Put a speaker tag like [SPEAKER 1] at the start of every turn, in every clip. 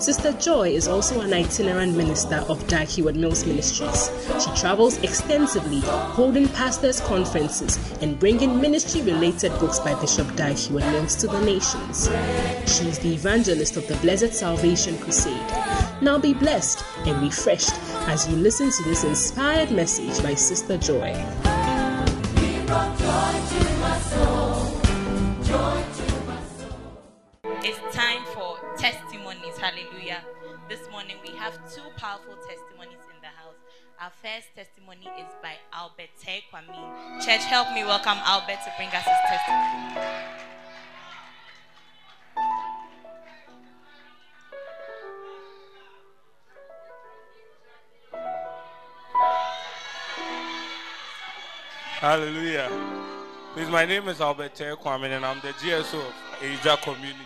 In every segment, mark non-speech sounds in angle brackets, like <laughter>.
[SPEAKER 1] Sister Joy is also an itinerant minister of Heward Mills Ministries. She travels extensively, holding pastors' conferences and bringing ministry related books by Bishop Heward Mills to the nations. She is the evangelist of the Blessed Salvation Crusade. Now be blessed and refreshed as you listen to this inspired message by Sister Joy.
[SPEAKER 2] Our first testimony is by Albert Kwame. Church, help me welcome Albert to bring us his testimony.
[SPEAKER 3] Hallelujah. Please, my name is Albert Kwame and I'm the GSO of Asia Community.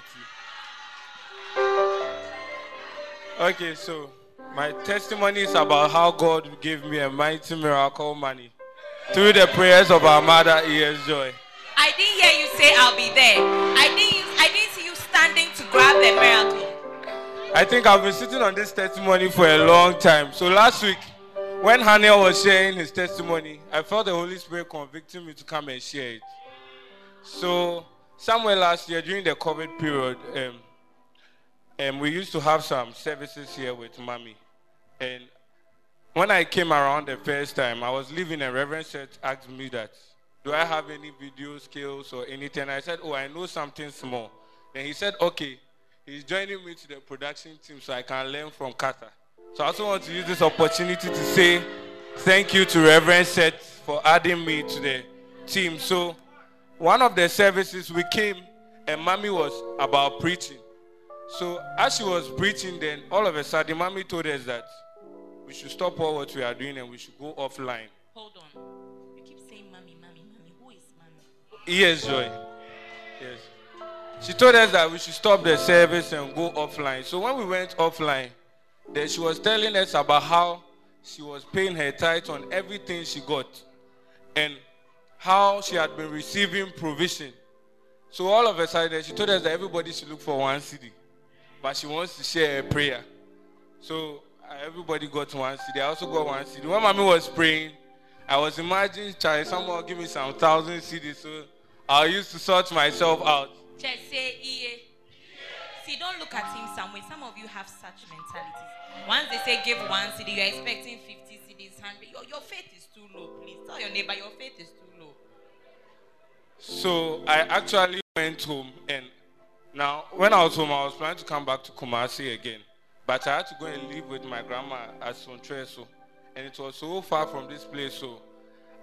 [SPEAKER 3] Okay, so my testimony is about how God gave me a mighty miracle money through the prayers of our mother, E.S. Joy.
[SPEAKER 2] I didn't hear you say I'll be there. I didn't I didn't see you standing to grab the miracle.
[SPEAKER 3] I think I've been sitting on this testimony for a long time. So last week, when Haniel was sharing his testimony, I felt the Holy Spirit convicting me to come and share it. So somewhere last year during the COVID period, um, um, we used to have some services here with mommy. And when I came around the first time, I was leaving and Reverend Church asked me that, do I have any video skills or anything? I said, oh, I know something small. Then he said, okay, he's joining me to the production team so I can learn from Kata. So I also want to use this opportunity to say thank you to Reverend Seth for adding me to the team. So one of the services we came and mommy was about preaching. So as she was preaching, then all of a sudden, mommy told us that we should stop all what we are doing and we should go offline.
[SPEAKER 2] Hold on. You keep saying mommy, mommy, mommy. Who is mommy?
[SPEAKER 3] Yes, Joy. Yes. She told us that we should stop the service and go offline. So when we went offline, then she was telling us about how she was paying her tithe on everything she got and how she had been receiving provision. So all of a sudden, she told us that everybody should look for one cedi but she wants to share a prayer. So everybody got one cedi. I also got one cedi. When mommy was praying, I was imagining, child, someone give me some thousand cedis. So I used to sort myself out.
[SPEAKER 2] Just say EA. See, don't look at him some way. Some of you have such mentalities. Once they say give one cedi, you're expecting 50 cedis, 100. Your, your faith is too low. Please tell your neighbor your faith is too low.
[SPEAKER 3] So I actually went home and now, when I was home, I was planning to come back to Kumasi again. But I had to go and live with my grandma at Sontreso. And it was so far from this place, so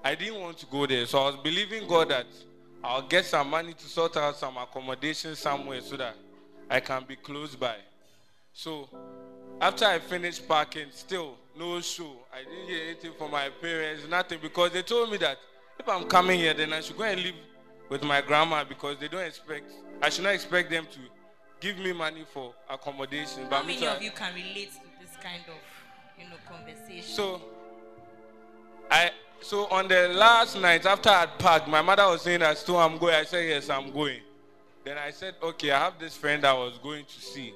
[SPEAKER 3] I didn't want to go there. So I was believing God that I'll get some money to sort out some accommodation somewhere so that I can be close by. So after I finished parking, still no show. I didn't hear anything from my parents, nothing, because they told me that if I'm coming here, then I should go and live with my grandma because they don't expect I should not expect them to give me money for accommodation.
[SPEAKER 2] How many of you can relate to this kind of you know conversation?
[SPEAKER 3] So I so on the last night after I parked, my mother was saying that still I'm going. I said yes, I'm going. Then I said, okay, I have this friend I was going to see.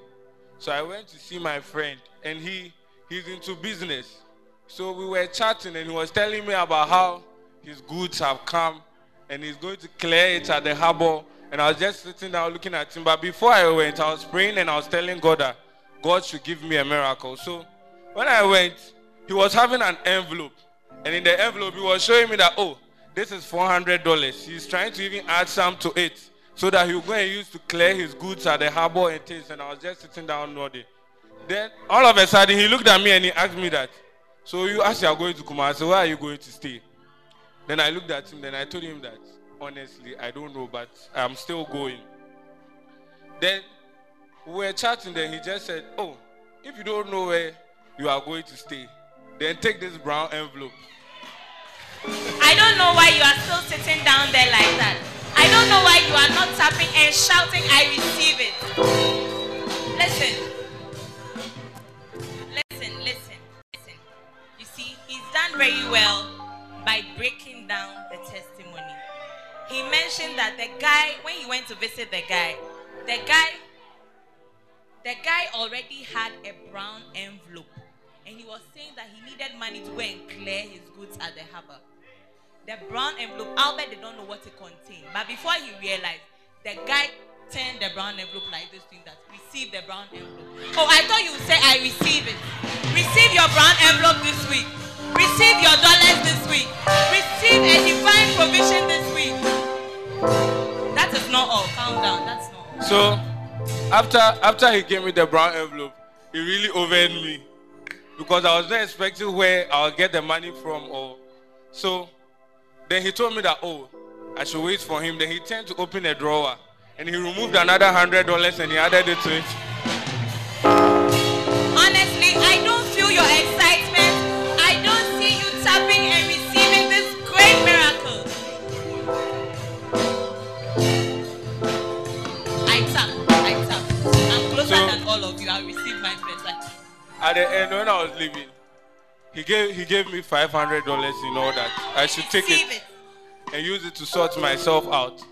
[SPEAKER 3] So I went to see my friend, and he he's into business. So we were chatting, and he was telling me about how his goods have come and he's going to clear it at the harbor. And I was just sitting down looking at him. But before I went, I was praying and I was telling God that God should give me a miracle. So when I went, he was having an envelope. And in the envelope, he was showing me that, oh, this is $400. He's trying to even add some to it so that he'll go and use to clear his goods at the harbor and things. And I was just sitting down nodding. Then all of a sudden, he looked at me and he asked me that, so you as you are going to Kumasi, where are you going to stay? Then I looked at him, then I told him that, honestly, I don't know, but I'm still going. Then we were chatting, then he just said, Oh, if you don't know where you are going to stay, then take this brown envelope.
[SPEAKER 2] I don't know why you are still sitting down there like that. I don't know why you are not tapping and shouting, I receive it. Listen, that the guy, when he went to visit the guy, the guy, the guy already had a brown envelope. And he was saying that he needed money to go and clear his goods at the harbor the brown envelope. Albert did not know what it contained. But before he realized, the guy turned the brown envelope like this thing that receive the brown envelope. Oh, I thought you would say I receive it. Receive your brown envelope this week. Receive your dollars this week. Receive a divine provision this week. That is not all. Calm down. That's not all.
[SPEAKER 3] So after after he gave me the brown envelope, he really overwhelmed me because I was not expecting where I'll get the money from or so then he told me that, oh, I should wait for him. Then he turned to open a drawer and he removed another hundred dollars and he added it to it. At the end, when I was leaving, he gave he gave me five hundred dollars in order that I should take it,
[SPEAKER 2] it.
[SPEAKER 3] and use it to sort myself out.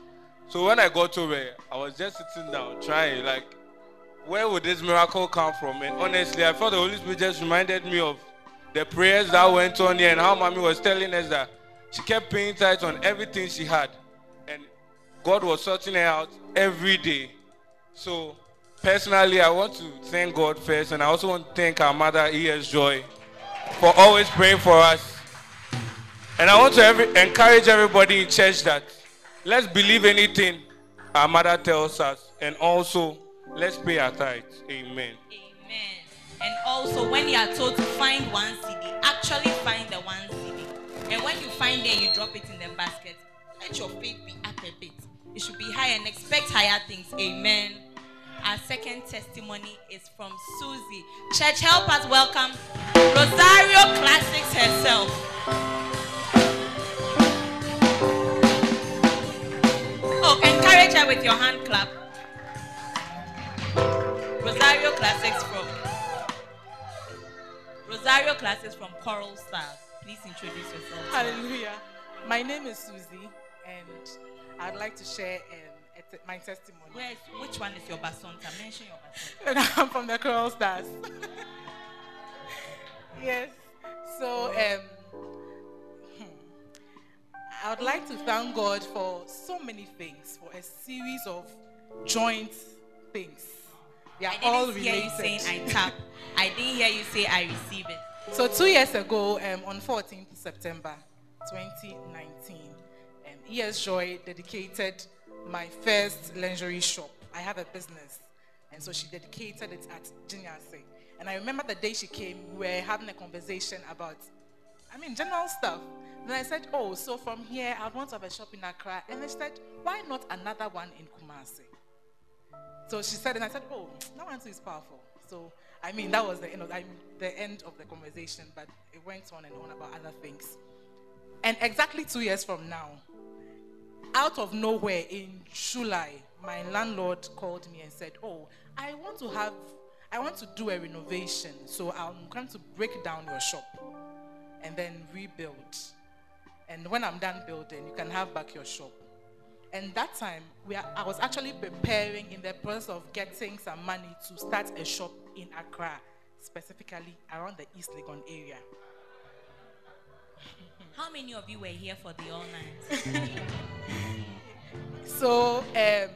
[SPEAKER 3] So when I got over, I was just sitting down trying like, where would this miracle come from? And honestly, I felt the Holy Spirit just reminded me of the prayers that went on here and how mommy was telling us that she kept paying tithes on everything she had, and God was sorting her out every day. So personally, I want to thank God first, and I also want to thank our mother, E.S. Joy, for always praying for us. And I want to every, encourage everybody in church that let's believe anything our mother tells us, and also let's pay our tithes. Amen.
[SPEAKER 2] Amen. And also, when you are told to find one cedi, actually find the one cedi. And when you find it, you drop it in the basket. Let your faith be up a bit. It should be higher and expect higher things. Amen. Our second testimony is from Susie. Church, help us welcome Rosario Classics herself. Oh, encourage her with your hand clap. Rosario Classics from Rosario Classics from Coral Stars. Please introduce yourself.
[SPEAKER 4] Hallelujah. My name is Susie, and I'd like to share te- my testimony.
[SPEAKER 2] Where is, which one is your basonta? Mention your basonta.
[SPEAKER 4] And <laughs> I'm from the Coral Stars. <laughs> yes. So, um, hmm, I would like to thank God for so many things, for a series of joint things. They are
[SPEAKER 2] I
[SPEAKER 4] all
[SPEAKER 2] didn't hear you saying I <laughs> tap. I didn't hear you say I receive it.
[SPEAKER 4] So two years ago, um, on 14th September 2019, um, ES Joy dedicated my first lingerie shop. I have a business, and so she dedicated it at Jinyase. And I remember the day she came, we were having a conversation about, I mean, general stuff. Then I said, "Oh, so from here, I want to have a shop in Accra." And they said, "Why not another one in Kumasi?" So she said, and I said, "Oh, that one too is powerful." So I mean, that was the end of I the end of the conversation, but it went on and on about other things. And exactly two years from now, out of nowhere in July, my landlord called me and said, "Oh, I want to have, I want to do a renovation, so I'm going to break down your shop and then rebuild. And when I'm done building, you can have back your shop." And that time, we are, I was actually preparing in the process of getting some money to start a shop in Accra, specifically around the East Legon area.
[SPEAKER 2] How many of you were here for the all night? <laughs>
[SPEAKER 4] So um,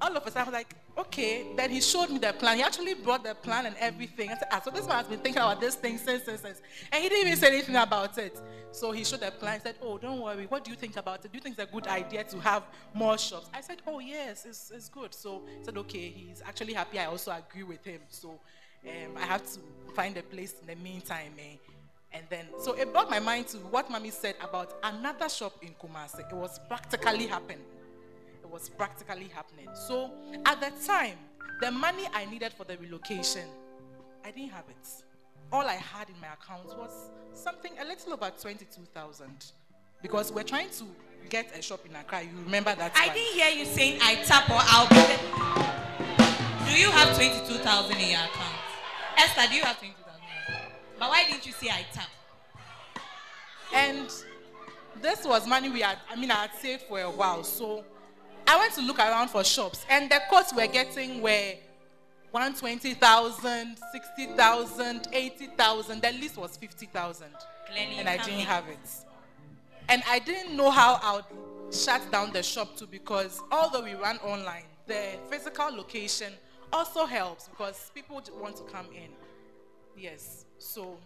[SPEAKER 4] all of a sudden, I was like, okay. Then he showed me the plan. He actually brought the plan and everything. I said, ah, so this man has been thinking about this thing since, since, since. And he didn't even say anything about it. So he showed the plan. He said, oh, don't worry. What do you think about it? Do you think it's a good idea to have more shops? I said, oh, yes, it's, it's good. So he said, okay, he's actually happy. I also agree with him. So um, I have to find a place in the meantime. Eh? And then, so it brought my mind to what Mommy said about another shop in Kumasi. It was practically happening. It was practically happening. So at that time, the money I needed for the relocation, I didn't have it. All I had in my account was something a little over 22,000. because we're trying to get a shop in Accra. You remember that?
[SPEAKER 2] I didn't hear you saying I tap or I'll be there. Do you have 22,000 in your account? Esther, do you have 22,000? But why didn't you say I tap?
[SPEAKER 4] And this was money we had, I mean, I had saved for a while. So I went to look around for shops, and the quotes we're getting were 120,000, 60,000, 80,000. The least was 50,000.
[SPEAKER 2] Clearly,
[SPEAKER 4] And I didn't have it. And I didn't know how I would shut down the shop too because although we run online, the physical location also helps because people want to come in. Yes. So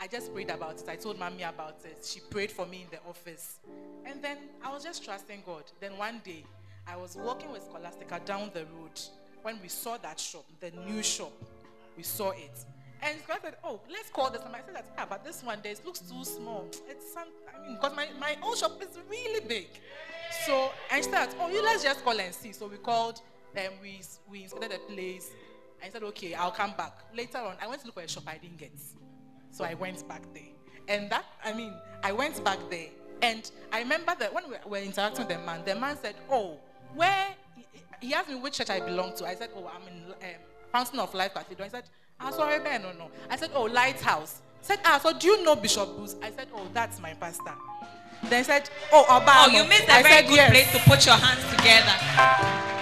[SPEAKER 4] I just prayed about it. I told mommy about it. She prayed for me in the office. And then I was just trusting God. Then one day, I was walking with Scholastica down the road when we saw that shop, the new shop. We saw it. And God said, Oh, let's call this. And I said, that, ah, but this one, this looks too small. It's some, I mean, because my, my old shop is really big. So I said, Oh, you let's just call and see. So we called, then we, we inspected the place. I said, Okay, I'll come back. Later on, I went to look for a shop I didn't get. So I went back there. And that, I mean, I went back there. And I remember that when we were interacting with the man, the man said, Oh, where, he asked me which church I belong to. I said, Oh, I'm in um, Fountain of Life Cathedral. I said, Ah, sorry, man, no, no. I said, Oh, Lighthouse. He said, Ah, so do you know Bishop Bruce? I said, Oh, that's my pastor. Then he said, Oh, Obama.
[SPEAKER 2] Oh, you missed a
[SPEAKER 4] I
[SPEAKER 2] very
[SPEAKER 4] said,
[SPEAKER 2] good
[SPEAKER 4] yes.
[SPEAKER 2] place to put your hands together.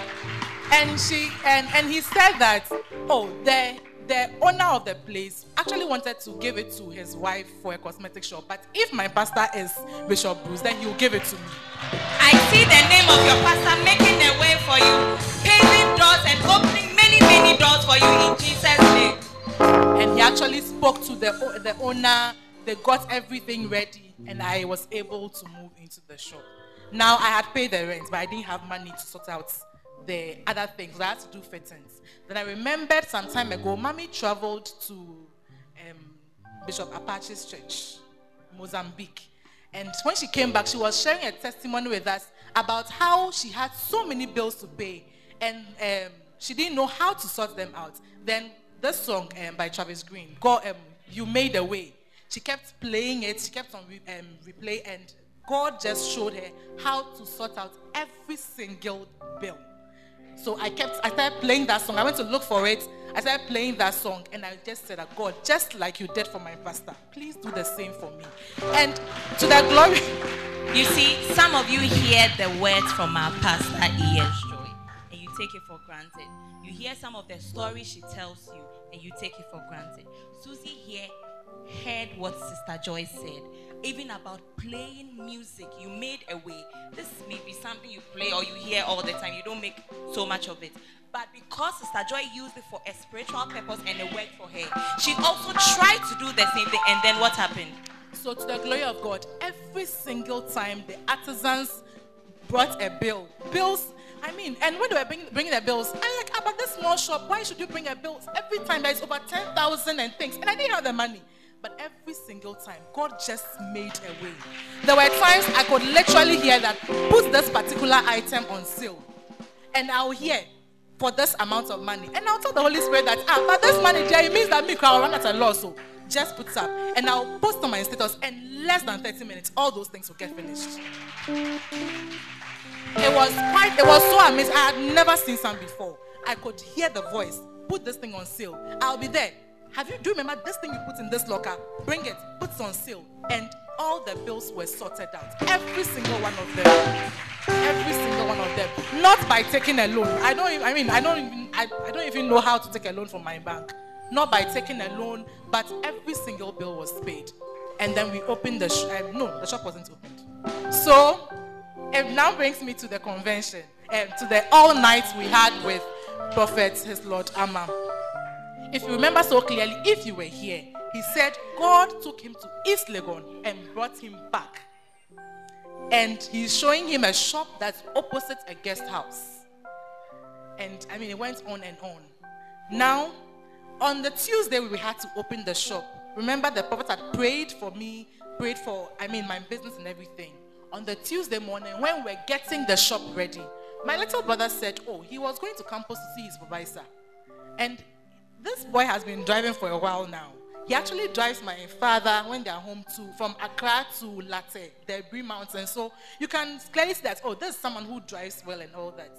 [SPEAKER 4] And she and and he said that oh the the owner of the place actually wanted to give it to his wife for a cosmetic shop, but if my pastor is Bishop Bruce, then he'll give it to me.
[SPEAKER 2] I see the name of your pastor making a way for you, paving doors and opening many, many doors for you in Jesus' name.
[SPEAKER 4] And he actually spoke to the the owner. They got everything ready, and I was able to move into the shop. Now I had paid the rent, but I didn't have money to sort out the other things. I had to do fittings. Then I remembered some time ago, mommy traveled to um, Bishop Apache's church, Mozambique. And when she came back, she was sharing a testimony with us about how she had so many bills to pay and um, she didn't know how to sort them out. Then this song um, by Travis Greene, God, um, You Made a Way, she kept playing it, she kept on re- um, replay, and God just showed her how to sort out every single bill. So I kept, I started playing that song. I went to look for it. I started playing that song, and I just said, that, God, just like you did for my pastor, please do the same for me. And to the glory,
[SPEAKER 2] You see, some of you hear the words from our pastor E.S. Joy and you take it for granted. You hear some of the stories she tells you and you take it for granted. Susie here heard what Sister Joy said, even about playing music. You made a way. This may be something you play or you hear all the time. You don't make so much of it. But because Sister Joy used it for a spiritual purpose and it worked for her, she also tried to do the same thing. And then what happened?
[SPEAKER 4] So, to the glory of God, every single time the artisans brought a bill, bills, I mean, and when they were bringing, bringing the bills, I'm like, ah, about this small shop, why should you bring a bill? Every time there's over 10,000 and things, and I didn't have the money. But every single time, God just made a way. There were times I could literally hear that, put this particular item on sale. And I'll hear, for this amount of money. And I'll tell the Holy Spirit that, ah, but this money it means that me, I'll run at a loss. So just put up. And I'll post on my status, and less than 30 minutes, all those things will get finished. It was quite, it was so amazing. I had never seen some before. I could hear the voice, put this thing on sale. I'll be there. Have you, do you remember this thing you put in this locker? Bring it, put it on sale. And all the bills were sorted out. Every single one of them. Every single one of them. Not by taking a loan. I don't even, I mean, I don't even, I, I don't even know how to take a loan from my bank. Not by taking a loan, but every single bill was paid. And then we opened the, sh- uh, no, the shop wasn't opened. So, it now brings me to the convention, um, to the all night we had with Prophet, his Lord Amma. If you remember so clearly, if you were here, he said God took him to East Legon and brought him back. And he's showing him a shop that's opposite a guest house. And I mean, it went on and on. Now, on the Tuesday, we had to open the shop. Remember, the prophet had prayed for me, prayed for, I mean, my business and everything. On the Tuesday morning, when we're getting the shop ready, my little brother said, Oh, he was going to campus to see his supervisor. And this boy has been driving for a while now. He actually drives my father when they are home to from Accra to Larteh, the Bree Mountain. So you can clearly see that, oh, there's someone who drives well and all that.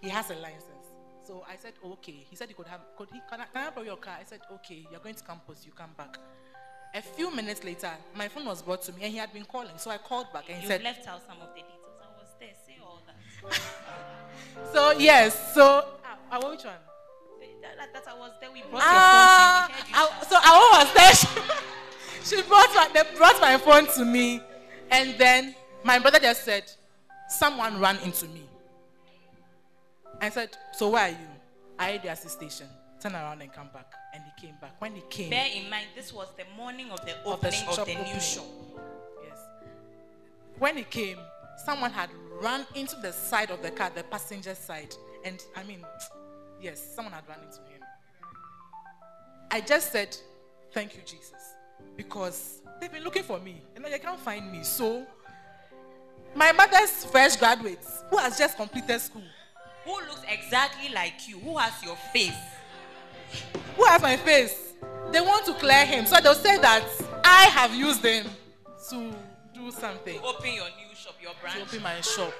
[SPEAKER 4] He has a license. So I said, okay. He said he could have, could he, can I, can I borrow your car? I said, okay, you're going to campus, you come back. A few minutes later, my phone was brought to me and he had been calling. So I called back and he
[SPEAKER 2] You
[SPEAKER 4] said,
[SPEAKER 2] left out some of the details. I was there. Say all that. <laughs>
[SPEAKER 4] so yes, so, uh, uh, which one?
[SPEAKER 2] That, I was there. We brought
[SPEAKER 4] Ah,
[SPEAKER 2] your phone. to you. You
[SPEAKER 4] I, so I was there. She, she brought my, they brought my phone to me, and then my brother just said, "Someone ran into me." I said, "So where are you?" I at the assist station. Turn around and come back. And he came back. When he came,
[SPEAKER 2] Bear in mind, this was the morning of the
[SPEAKER 4] Of the
[SPEAKER 2] opening of the, new
[SPEAKER 4] opening.
[SPEAKER 2] shop.
[SPEAKER 4] yes, when he came, someone had run into the side of the car, the passenger side, and I mean, <tsk> yes, someone had run into him. I just said, Thank you, Jesus. Because they've been looking for me and they can't find me. So, my mother's fresh graduates who has just completed school,
[SPEAKER 2] Who looks exactly like you? Who has your face?
[SPEAKER 4] who has my face, they want to clear him. So they'll say that I have used him to do something,
[SPEAKER 2] Open your new shop, your
[SPEAKER 4] to open my shop.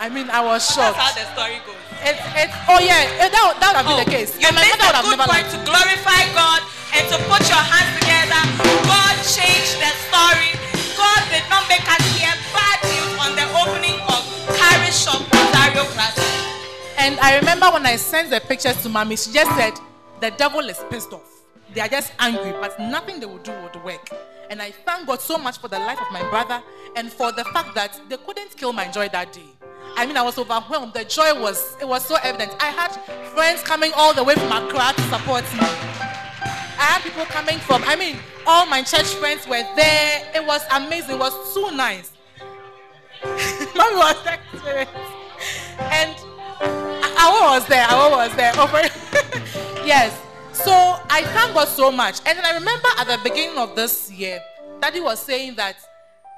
[SPEAKER 4] I mean, I was shocked.
[SPEAKER 2] That's how the story goes.
[SPEAKER 4] It's, it's, oh yeah, eh, that, would- that would have been the case.
[SPEAKER 2] You
[SPEAKER 4] And mother
[SPEAKER 2] a good point to glorify God and to put your hands together. God changed the story. God did not make us hear bad news on the opening of Carrie Shop Rosario Classic.
[SPEAKER 4] And I remember when I sent the pictures to mommy, she just said, the devil is pissed off. They are just angry, but nothing they will do would work. And I thank God so much for the life of my brother and for the fact that they couldn't kill my joy that day. I mean, I was overwhelmed. The joy was, it was so evident. I had friends coming all the way from Accra to support me. I had people coming from, I mean, all my church friends were there. It was amazing. It was so nice. <laughs> Mommy was. And I was there. I was there. Oh, Over- <laughs> yes. So I thank God so much. And then I remember at the beginning of this year, Daddy was saying that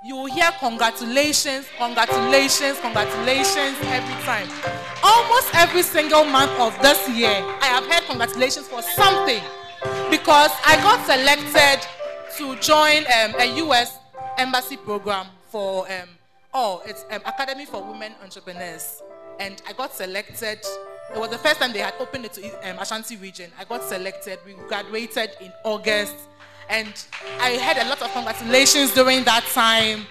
[SPEAKER 4] you hear congratulations, congratulations, congratulations every time. Almost every single month of this year, I have heard congratulations for something because I got selected to join um, a U.S. embassy program for um, oh, it's um, Academy for Women Entrepreneurs, and I got selected. It was the first time they had opened it to um, Ashanti region. I got selected. We graduated in August, and I had a lot of congratulations during that time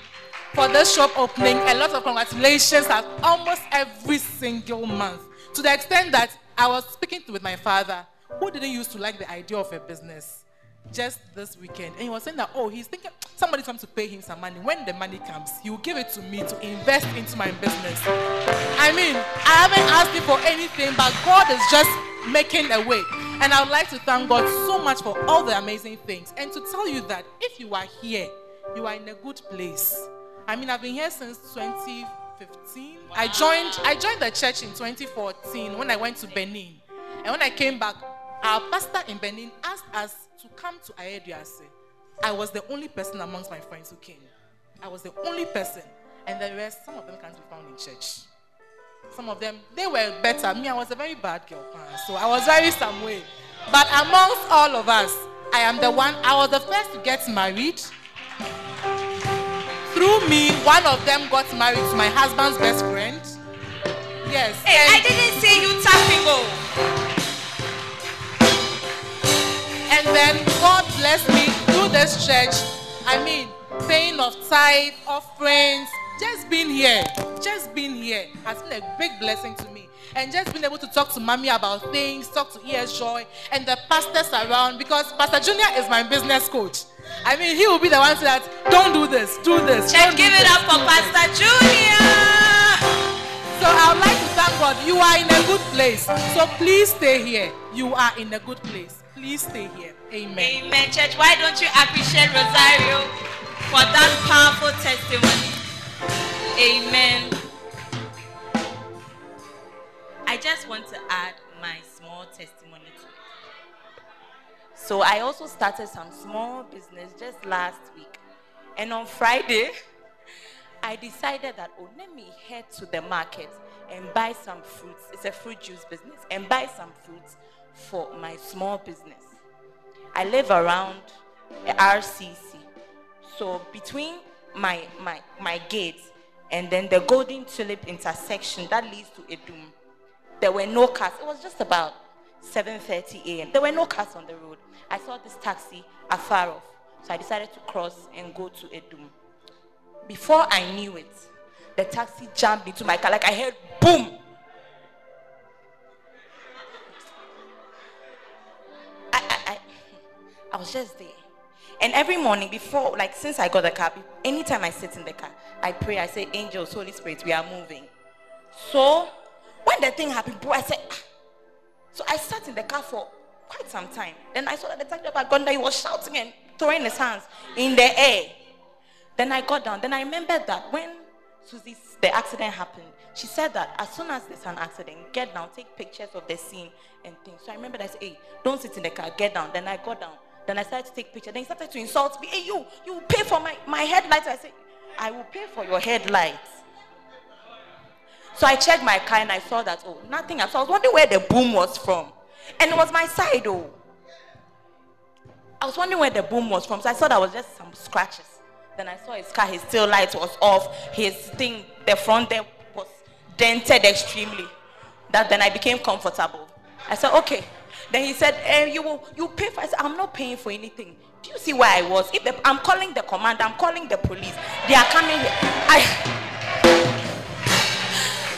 [SPEAKER 4] for this shop opening. A lot of congratulations at almost every single month, to the extent that I was speaking with my father, who didn't used to like the idea of a business just this weekend. And he was saying that, oh, he's thinking <tsk> somebody's come to pay him some money. When the money comes, he will give it to me to invest into my business. I mean, I haven't asked him for anything, but God is just making a way. And I would like to thank God so much for all the amazing things. And to tell you that if you are here, you are in a good place. I mean, I've been here since 2015. I joined I joined the church in 2014 when I went to Benin. And when I came back, our pastor in Benin asked us to come to Ayeduase. I was the only person amongst my friends who came. I was the only person. And there were some of them can't be found in church. Some of them, they were better. Me, I was a very bad girl. So I was very some way. But amongst all of us, I am the one, I was the first to get married. Through me, one of them got married to my husband's best friend. Yes.
[SPEAKER 2] Hey, I didn't see you tapping oh.
[SPEAKER 4] And then God bless me through this church. I mean, paying of tithe, offerings, just being here, just being here has been a big blessing to me. And just being able to talk to mommy about things, talk to ES Joy and the pastors around because Pastor Junior is my business coach. I mean, he will be the one to that, don't do this, do this. Don't
[SPEAKER 2] give it
[SPEAKER 4] this,
[SPEAKER 2] up for
[SPEAKER 4] do this."
[SPEAKER 2] Pastor Junior.
[SPEAKER 4] So I would like to thank God. You are in a good place. So please stay here. You are in a good place. Please stay here. Amen.
[SPEAKER 2] Amen, church. Why don't you appreciate Rosario for that powerful testimony? Amen. I just want to add my small testimony to it. So I also started some small business just last week. And on Friday, I decided that, oh, let me head to the market and buy some fruits. It's a fruit juice business. And buy some fruits for my small business. I live around RCC. So between my my my gate and then the Golden Tulip intersection that leads to Adum, there were no cars. It was just about 7:30 a.m. There were no cars on the road. I saw this taxi afar off, so I decided to cross and go to Adum. Before I knew it, the taxi jumped into my car. Like I heard boom. I was just there. And every morning before, like since I got the car, anytime I sit in the car, I pray, I say, Angels, Holy Spirit, we are moving. So when the thing happened, I said, ah. so I sat in the car for quite some time. Then I saw that the taxi driver got there, he was shouting and throwing his hands in the air. Then I got down. Then I remembered that when Susie, the accident happened, she said that as soon as there's an accident, get down, take pictures of the scene and things. So I remember I said, hey, don't sit in the car, get down. Then I got down. Then I started to take pictures. Then he started to insult me. Hey, you, you pay for my, my headlights. I said, I will pay for your headlights. So I checked my car and I saw that, oh, nothing. So I was wondering where the boom was from. And it was my side, oh. I was wondering where the boom was from. So I saw that was just some scratches. Then I saw his car, his tail light was off, his thing, the front there was dented extremely. That then I became comfortable. I said, okay. Then he said, eh, you will you pay for I said, I'm not paying for anything. Do you see where I was? If the, I'm calling the commander, I'm calling the police. They are coming here. I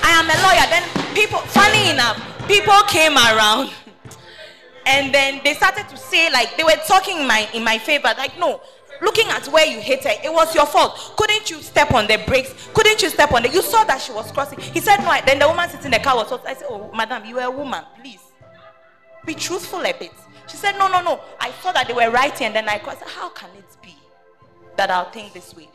[SPEAKER 2] I am a lawyer. Then people funny enough, people came around <laughs> and then they started to say like they were talking in my in my favor. Like, no, looking at where you hit her, it was your fault. Couldn't you step on the brakes? Couldn't you step on the? You saw that she was crossing. He said no. Then the woman sitting in the car was. I said, oh, madam, you are a woman. Please be truthful a bit. She said, no, no, no. I saw that they were writing, and then I said, how can it be that I'll think this way?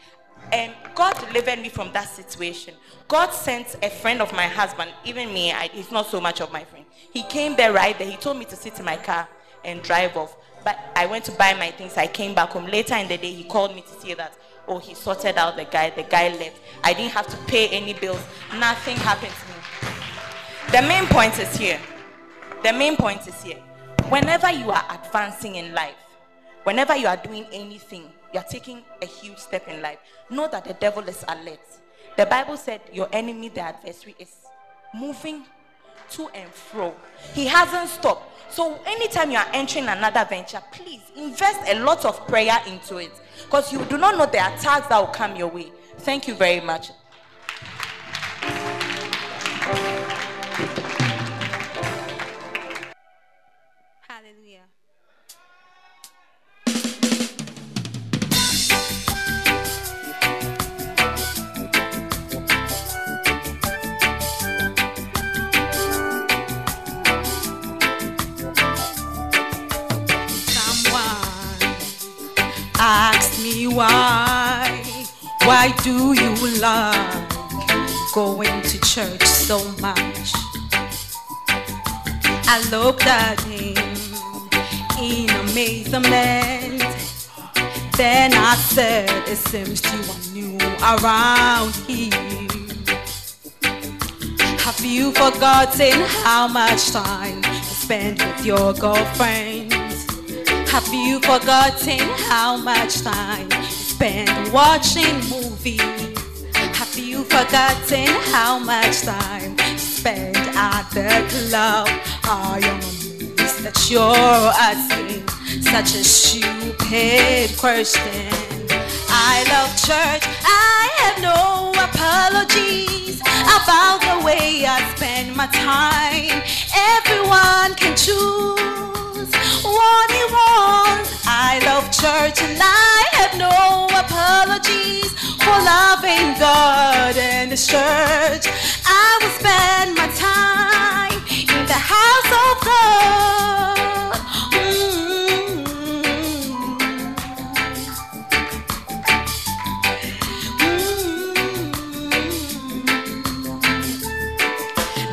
[SPEAKER 2] And God delivered me from that situation. God sent a friend of my husband, even me, I, he's not so much of my friend. He came there right there. He told me to sit in my car and drive off. But I went to buy my things. I came back home. Later in the day, he called me to say that, oh, he sorted out the guy. The guy left. I didn't have to pay any bills. Nothing happened to me. The main point is here. The main point is here. Whenever you are advancing in life, whenever you are doing anything, you are taking a huge step in life, know that the devil is alert. The Bible said your enemy, the adversary, is moving to and fro. He hasn't stopped. So anytime you are entering another venture, please invest a lot of prayer into it because you do not know the attacks that will come your way. Thank you very much.
[SPEAKER 5] Church so much? I looked at him in amazement. Then I said, It seems you are new around here. Have you forgotten how much time you spend with your girlfriend? Have you forgotten how much time you spend watching movies? Forgotten how much time spent at the club? I am amazed that you're asking such a stupid question. I love church. I have no apologies about the way I spend my time. Everyone can choose what he wants. I love church and I have no apologies for loving God and His church. I will spend my time in the house of God. Mm.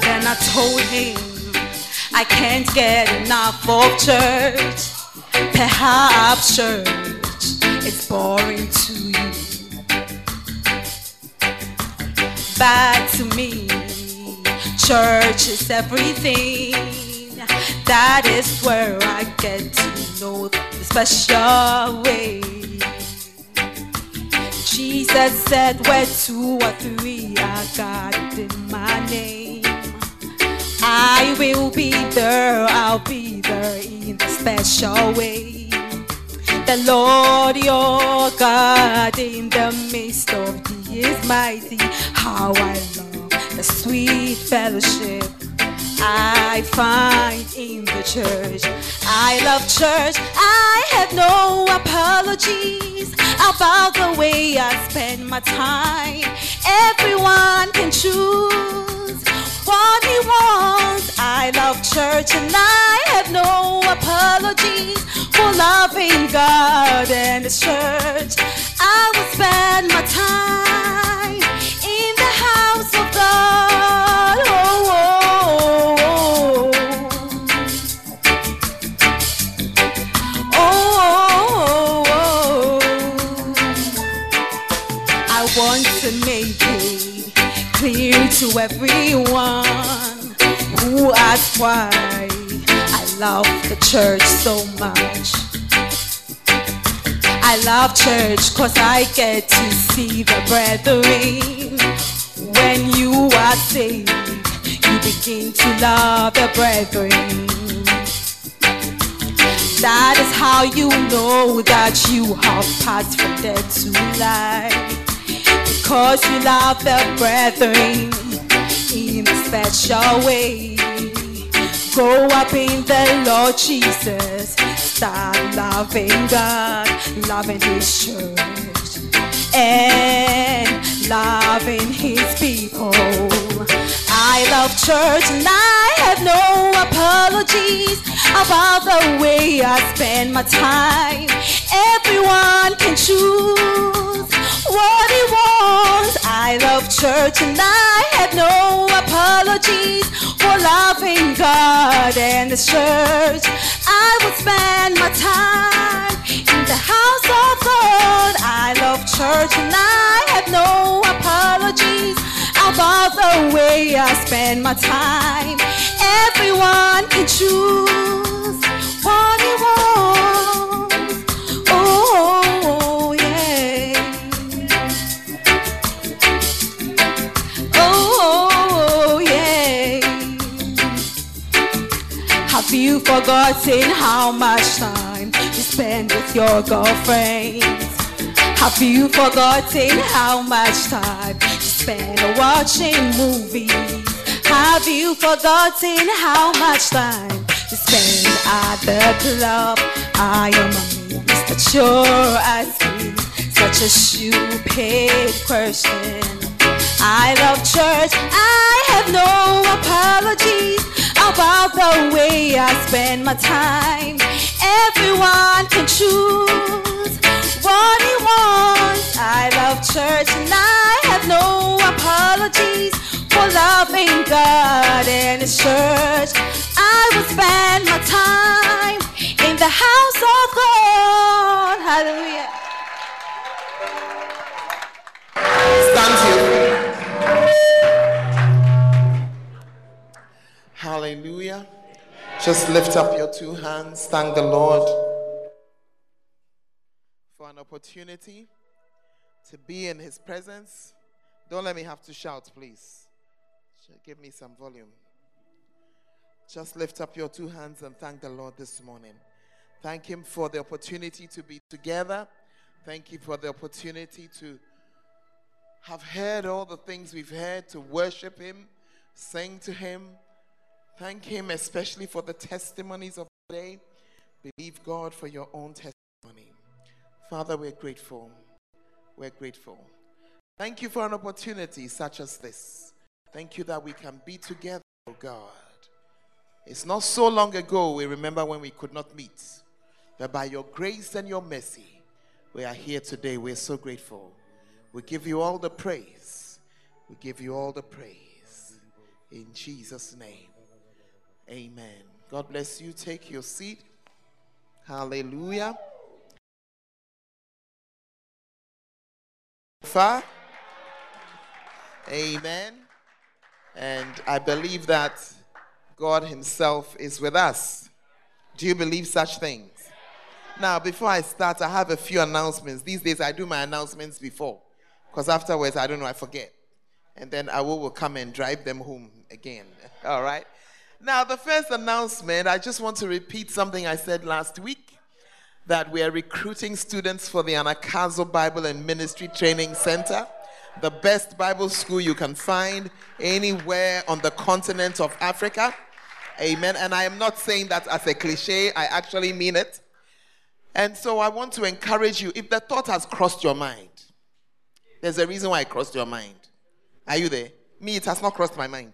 [SPEAKER 5] Then I told him I can't get enough of church. Perhaps church is boring to But to me, church is everything. That is where I get to know the special way. Jesus said, Where two or three are gathered in my name, I will be there, I'll be there in a special way. The Lord your God in the midst of thee is mighty. How I love the sweet fellowship I find in the church. I love church. I have no apologies about the way I spend my time. Everyone can choose what he wants. I love church and I have no apologies for loving God and His church. I will spend my time in the house of God. Oh, oh, oh. Oh, oh, oh. I want to make it clear to everyone who asks why I love the church so much. I love church cause I get to see the brethren. When you are saved, you begin to love the brethren. That is how you know that you have passed from death to life. Because you love the brethren in a special way. Grow up in the Lord Jesus. Start loving God, loving His church, and loving His people. I love church and I have no apologies about the way I spend my time. Everyone can choose what he wants. I love church and I have no apologies for loving God and His church. I would spend my time in the house of God. I love church and I have no apologies about the way I spend my time. Everyone can choose what he wants. Oh, yeah. Oh, yeah. Have you forgotten how much time you spend with your girlfriend? Have you forgotten how much time you spend watching movies? Have you forgotten how much time you spend at the club? I am amazed that you're asking such a stupid question. I love church. I have no apologies about the way I spend my time. Everyone can choose what he wants. I love church and I have no apologies for loving God and His church. I will spend my time in the house of God. Hallelujah.
[SPEAKER 6] Stand feet. Hallelujah. Just lift up your two hands. Thank the Lord opportunity to be in His presence. Don't let me have to shout, please. Give me some volume. Just lift up your two hands and thank the Lord this morning. Thank Him for the opportunity to be together. Thank you for the opportunity to have heard all the things we've heard, to worship Him, sing to Him. Thank Him especially for the testimonies of today. Believe God for your own testimony. Father, we're grateful. We're grateful. Thank you for an opportunity such as this. Thank you that we can be together, oh God. It's not so long ago we remember when we could not meet, but by your grace and your mercy, we are here today. We're so grateful. We give you all the praise. We give you all the praise. In Jesus' name. Amen. God bless you. Take your seat. Hallelujah. Far. Amen. And I believe that God Himself is with us. Do you believe such things? Now, before I start, I have a few announcements. These days, I do my announcements before, because afterwards, I don't know, I forget. And then I will, will come and drive them home again. <laughs> All right? Now, the first announcement, I just want to repeat something I said last week that we are recruiting students for the Anagkazo Bible and Ministry Training Center, the best Bible school you can find anywhere on the continent of Africa. Amen. And I am not saying that as a cliche, I actually mean it. And so I want to encourage you if the thought has crossed your mind, there's a reason why it crossed your mind. Are you there? Me, it has not crossed my mind.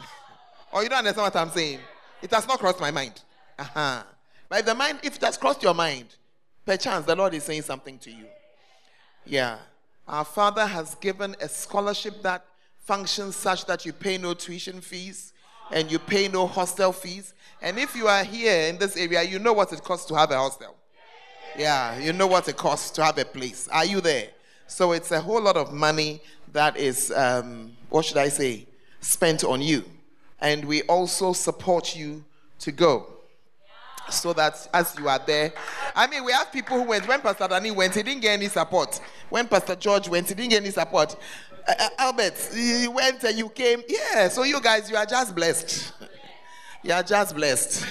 [SPEAKER 6] <laughs> or you don't understand what I'm saying? It has not crossed my mind. Uh-huh. But if the mind, if it has crossed your mind, perchance the Lord is saying something to you. Yeah. Our Father has given a scholarship that functions such that you pay no tuition fees and you pay no hostel fees. And if you are here in this area, you know what it costs to have a hostel. Yeah, you know what it costs to have a place. Are you there? So it's a whole lot of money that is, um, what should I say, spent on you. And we also support you to go. So that as you are there, I mean, we have people who went. When Pastor Danny went, he didn't get any support. When Pastor George went, he didn't get any support. Uh, uh, Albert, you went and you came. Yeah, so you guys, you are just blessed. you are just blessed.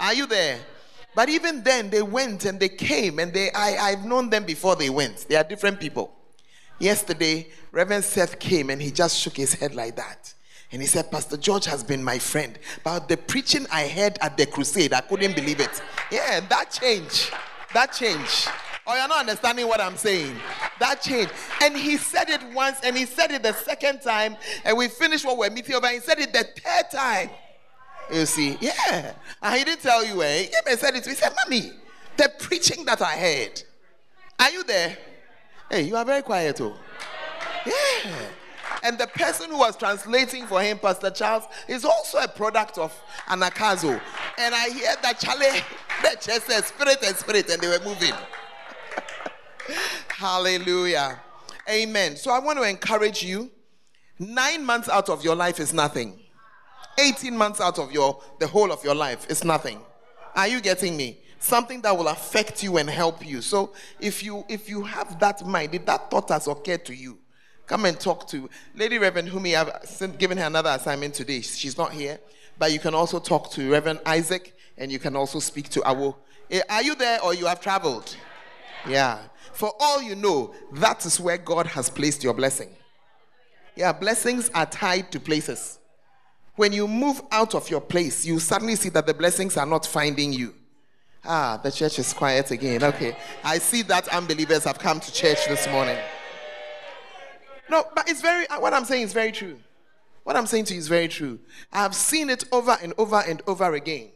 [SPEAKER 6] are you there? But even then, they went and they came, and they I, I've known them before they went. They are different people. Yesterday, Reverend Seth came and he just shook his head like that. And he said, Pastor George has been my friend. But the preaching I heard at the crusade, I couldn't believe it. Yeah, that change. That change. Oh, you're not understanding what I'm saying. That changed. And he said it once and he said it the second time. And we finished what we're meeting over. He said it the third time. You see, yeah. And he didn't tell you, eh? He and said it. He said, Mommy, the preaching that I heard. Are you there? Hey, you are very quiet, oh. Yeah. And the person who was translating for him, Pastor Charles, is also a product of Anagkazo. And I hear that Charlie, the church said spirit and spirit, and they were moving. <laughs> Hallelujah. Amen. So I want to encourage you. Nine months out of your life is nothing. 18 months out of your the whole of your life is nothing. Are you getting me? Something that will affect you and help you. So if you if you have that mind, if that thought has occurred to you, come and talk to Lady Reverend Humi. I've given her another assignment today. She's not here, but you can also talk to Reverend Isaac, and you can also speak to Awo. Eh, are you there or you have traveled? Yeah. For all you know, that is where God has placed your blessing. Yeah, blessings are tied to places. When you move out of your place, you suddenly see that the blessings are not finding you. Ah, the church is quiet again. Okay. I see that unbelievers have come to church this morning. No, but it's very, uh, what I'm saying is very true. What I'm saying to you is very true. I have seen it over and over and over again.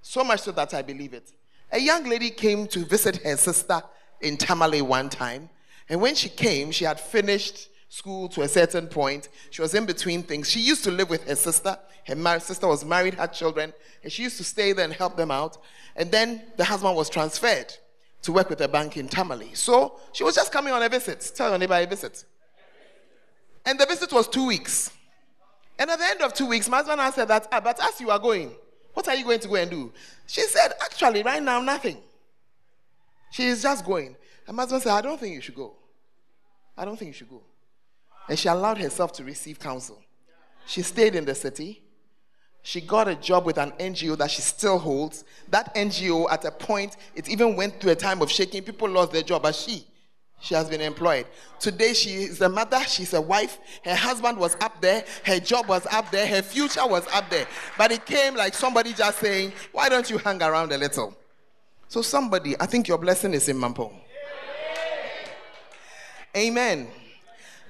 [SPEAKER 6] So much so that I believe it. A young lady came to visit her sister in Tamale one time. And when she came, she had finished school to a certain point. She was in between things. She used to live with her sister. Her mar- sister was married, had children, and she used to stay there and help them out. And then the husband was transferred to work with a bank in Tamale. So she was just coming on a visit. Tell your neighbor a visit. And the visit was two weeks. And at the end of two weeks, my husband answered that, ah, but as you are going, what are you going to go and do? She said, actually, right now, nothing. She is just going. And my husband said, I don't think you should go. I don't think you should go. And she allowed herself to receive counsel. She stayed in the city. She got a job with an NGO that she still holds. That NGO, at a point, it even went through a time of shaking. People lost their job, but she, she has been employed. Today, she is a mother, she's a wife. Her husband was up there, her job was up there, her future was up there. But it came like somebody just saying, Why don't you hang around a little? So, somebody, I think your blessing is in Mampo. Amen.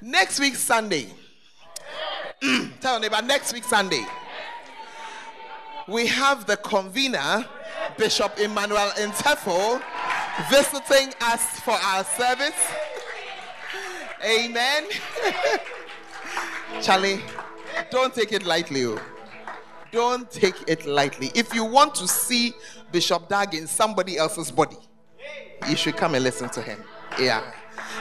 [SPEAKER 6] Next week, Sunday. Mm, tell neighbor, next week, Sunday. We have the convener, Bishop Emmanuel Intefo, visiting us for our service. Amen. Charlie, don't take it lightly. Oh. Don't take it lightly. If you want to see Bishop Dag in somebody else's body, you should come and listen to him. Yeah.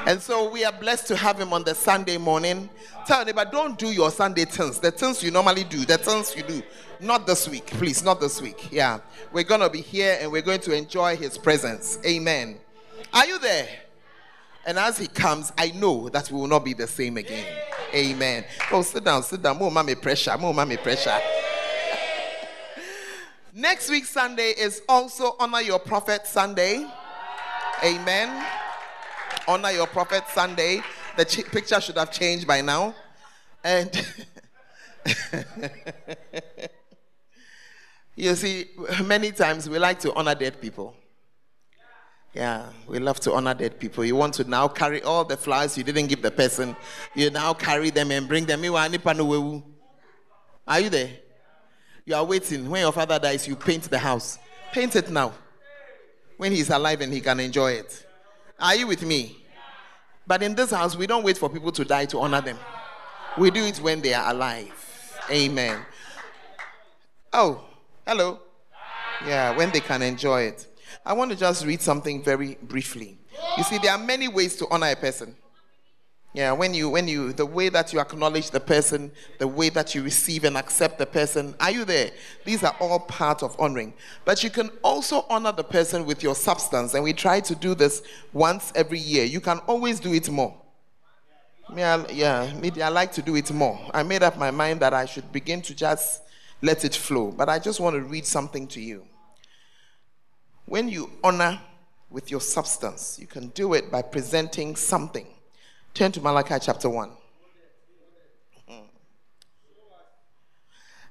[SPEAKER 6] And so we are blessed to have him on the Sunday morning. Tell neighbor, don't do your Sunday things. The things you normally do, the things you do. Not this week, please, not this week. Yeah. We're going to be here and we're going to enjoy his presence. Amen. Are you there? And as he comes, I know that we will not be the same again. Amen. Oh, sit down, sit down. More mommy pressure, more mommy pressure. Next week, Sunday, is also Honor Your Prophet Sunday. Amen. Honor Your Prophet Sunday. The ch- picture should have changed by now. And <laughs> you see, many times we like to honor dead people. Yeah, we love to honor dead people. You want to now carry all the flowers you didn't give the person, you now carry them and bring them. Are you there? You are waiting. When your father dies, you paint the house. Paint it now. When he's alive and he can enjoy it. Are you with me? But in this house, we don't wait for people to die to honor them. We do it when they are alive. Amen. Oh, hello. Yeah, when they can enjoy it. I want to just read something very briefly. You see, there are many ways to honor a person. Yeah, when you, when you, the way that you acknowledge the person, the way that you receive and accept the person, are you there? These are all part of honoring. But you can also honor the person with your substance, and we try to do this once every year. You can always do it more. Yeah, yeah, I like to do it more. I made up my mind that I should begin to just let it flow. But I just want to read something to you. When you honor with your substance, you can do it by presenting something. Turn to Malachi chapter 1. Mm.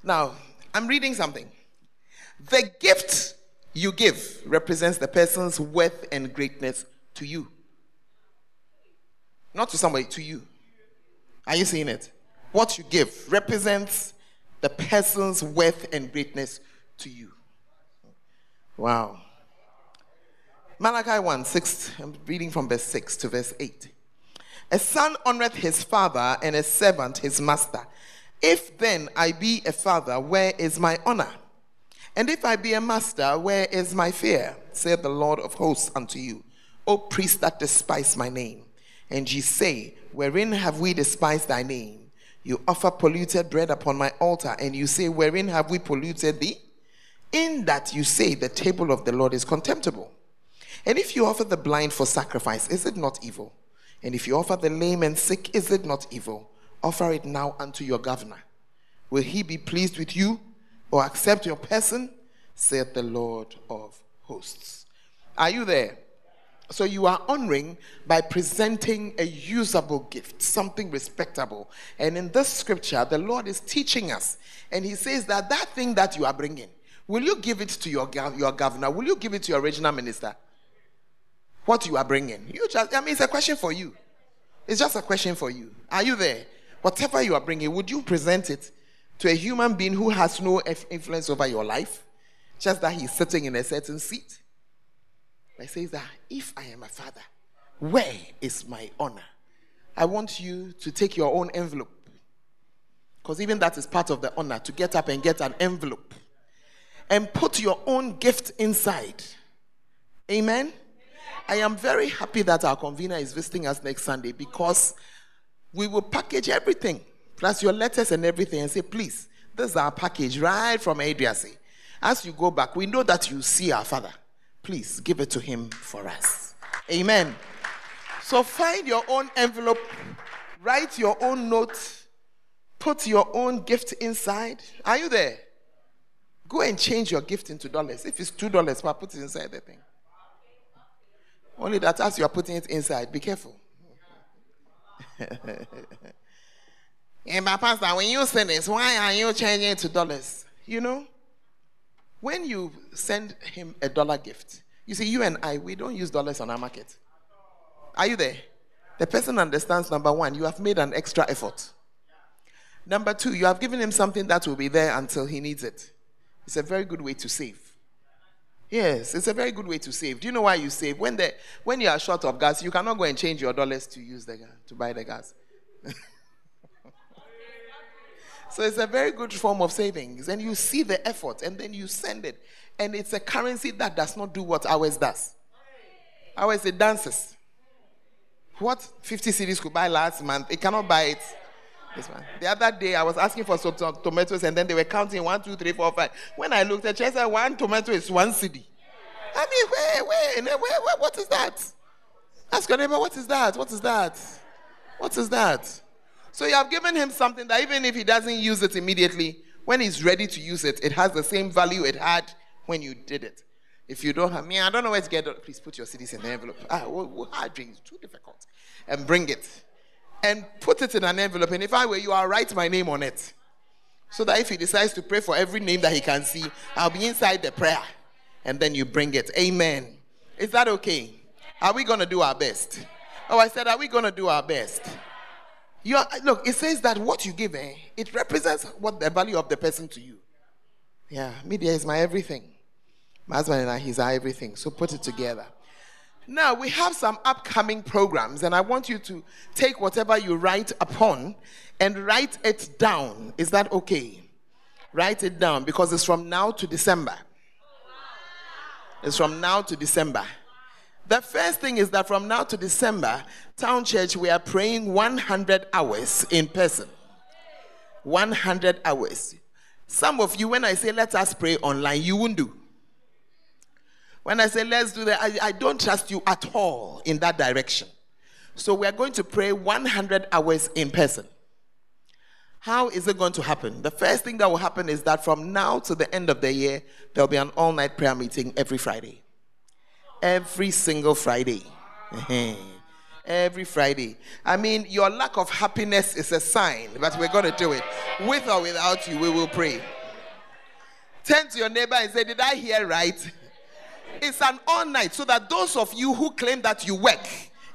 [SPEAKER 6] Now, I'm reading something. The gift you give represents the person's worth and greatness to you. Not to somebody, to you. Are you seeing it? What you give represents the person's worth and greatness to you. Wow. Malachi 1 6, I'm reading from verse 6 to verse 8. A son honoreth his father, and a servant his master. If then I be a father, where is my honor? And if I be a master, where is my fear? saith the Lord of hosts unto you. O priests that despise my name. And ye say, Wherein have we despised thy name? You offer polluted bread upon my altar, and you say, Wherein have we polluted thee? In that you say, The table of the Lord is contemptible. And if you offer the blind for sacrifice, is it not evil? And if you offer the lame and sick, is it not evil? Offer it now unto your governor. Will he be pleased with you or accept your person? saith the Lord of hosts. Are you there? So you are honoring by presenting a usable gift, something respectable. And in this scripture, the Lord is teaching us. And he says that that thing that you are bringing, will you give it to your, your governor? Will you give it to your regional minister? What you are bringing. You just, I mean, it's a question for you. It's just a question for you. Are you there? Whatever you are bringing, would you present it to a human being who has no influence over your life? Just that he's sitting in a certain seat? I say that if I am a father, where is my honor? I want you to take your own envelope. Because even that is part of the honor to get up and get an envelope and put your own gift inside. Amen. I am very happy that our convener is visiting us next Sunday because we will package everything, plus your letters and everything, and say, please, this is our package right from Adriasi. As you go back, we know that you see our father. Please give it to him for us. Amen. So find your own envelope, write your own note, put your own gift inside. Are you there? Go and change your gift into dollars. If it's two dollars, put it inside the thing. Only that as you are putting it inside, be careful. <laughs> yeah, my Pastor, when you send this, why are you changing it to dollars? You know, when you send him a dollar gift, you see, you and I, we don't use dollars on our market. Are you there? The person understands number one, you have made an extra effort. Number two, you have given him something that will be there until he needs it. It's a very good way to save. Yes, it's a very good way to save. Do you know why you save? When the when you are short of gas, you cannot go and change your dollars to use the gas to buy the gas. <laughs> so it's a very good form of savings, and you see the effort, and then you send it, and it's a currency that does not do what ours does. Ours it dances. What 50 cedis could buy last month, it cannot buy it this one. The other day, I was asking for some tomatoes, and then they were counting one, two, three, four, five. When I looked at I said, one tomato is one cedi. I mean, where, where, where, where, what is that? Ask your neighbor, what is that? What is that? What is that? So you have given him something that even if he doesn't use it immediately, when he's ready to use it, it has the same value it had when you did it. If you don't have me, I don't know where to get it. Please put your cedis in the envelope. Ah, hard drink is too difficult. And bring it. And put it in an envelope. And if I were you, I'll write my name on it. So that if he decides to pray for every name that he can see, I'll be inside the prayer. And then you bring it. Amen. Is that okay? Are we going to do our best? Oh, I said, are we going to do our best? You are, look, it says that what you give, eh, it represents what the value of the person to you. Yeah, media is my everything. My husband and I, he's our everything. So put it together. Now, we have some upcoming programs, and I want you to take whatever you write upon and write it down. Is that okay? Write it down because it's from now to December. It's from now to December. The first thing is that from now to December, Town Church, we are praying 100 hours in person. 100 hours. Some of you, when I say let us pray online, you won't do. When I say let's do that, I, I don't trust you at all in that direction. So we are going to pray 100 hours in person. How is it going to happen? The first thing that will happen is that from now to the end of the year, there'll be an all night prayer meeting every Friday every single Friday. <laughs> every Friday. I mean, your lack of happiness is a sign, but we're going to do it. With or without you, we will pray. Turn to your neighbor and say, Did I hear right? It's an all night so that those of you who claim that you work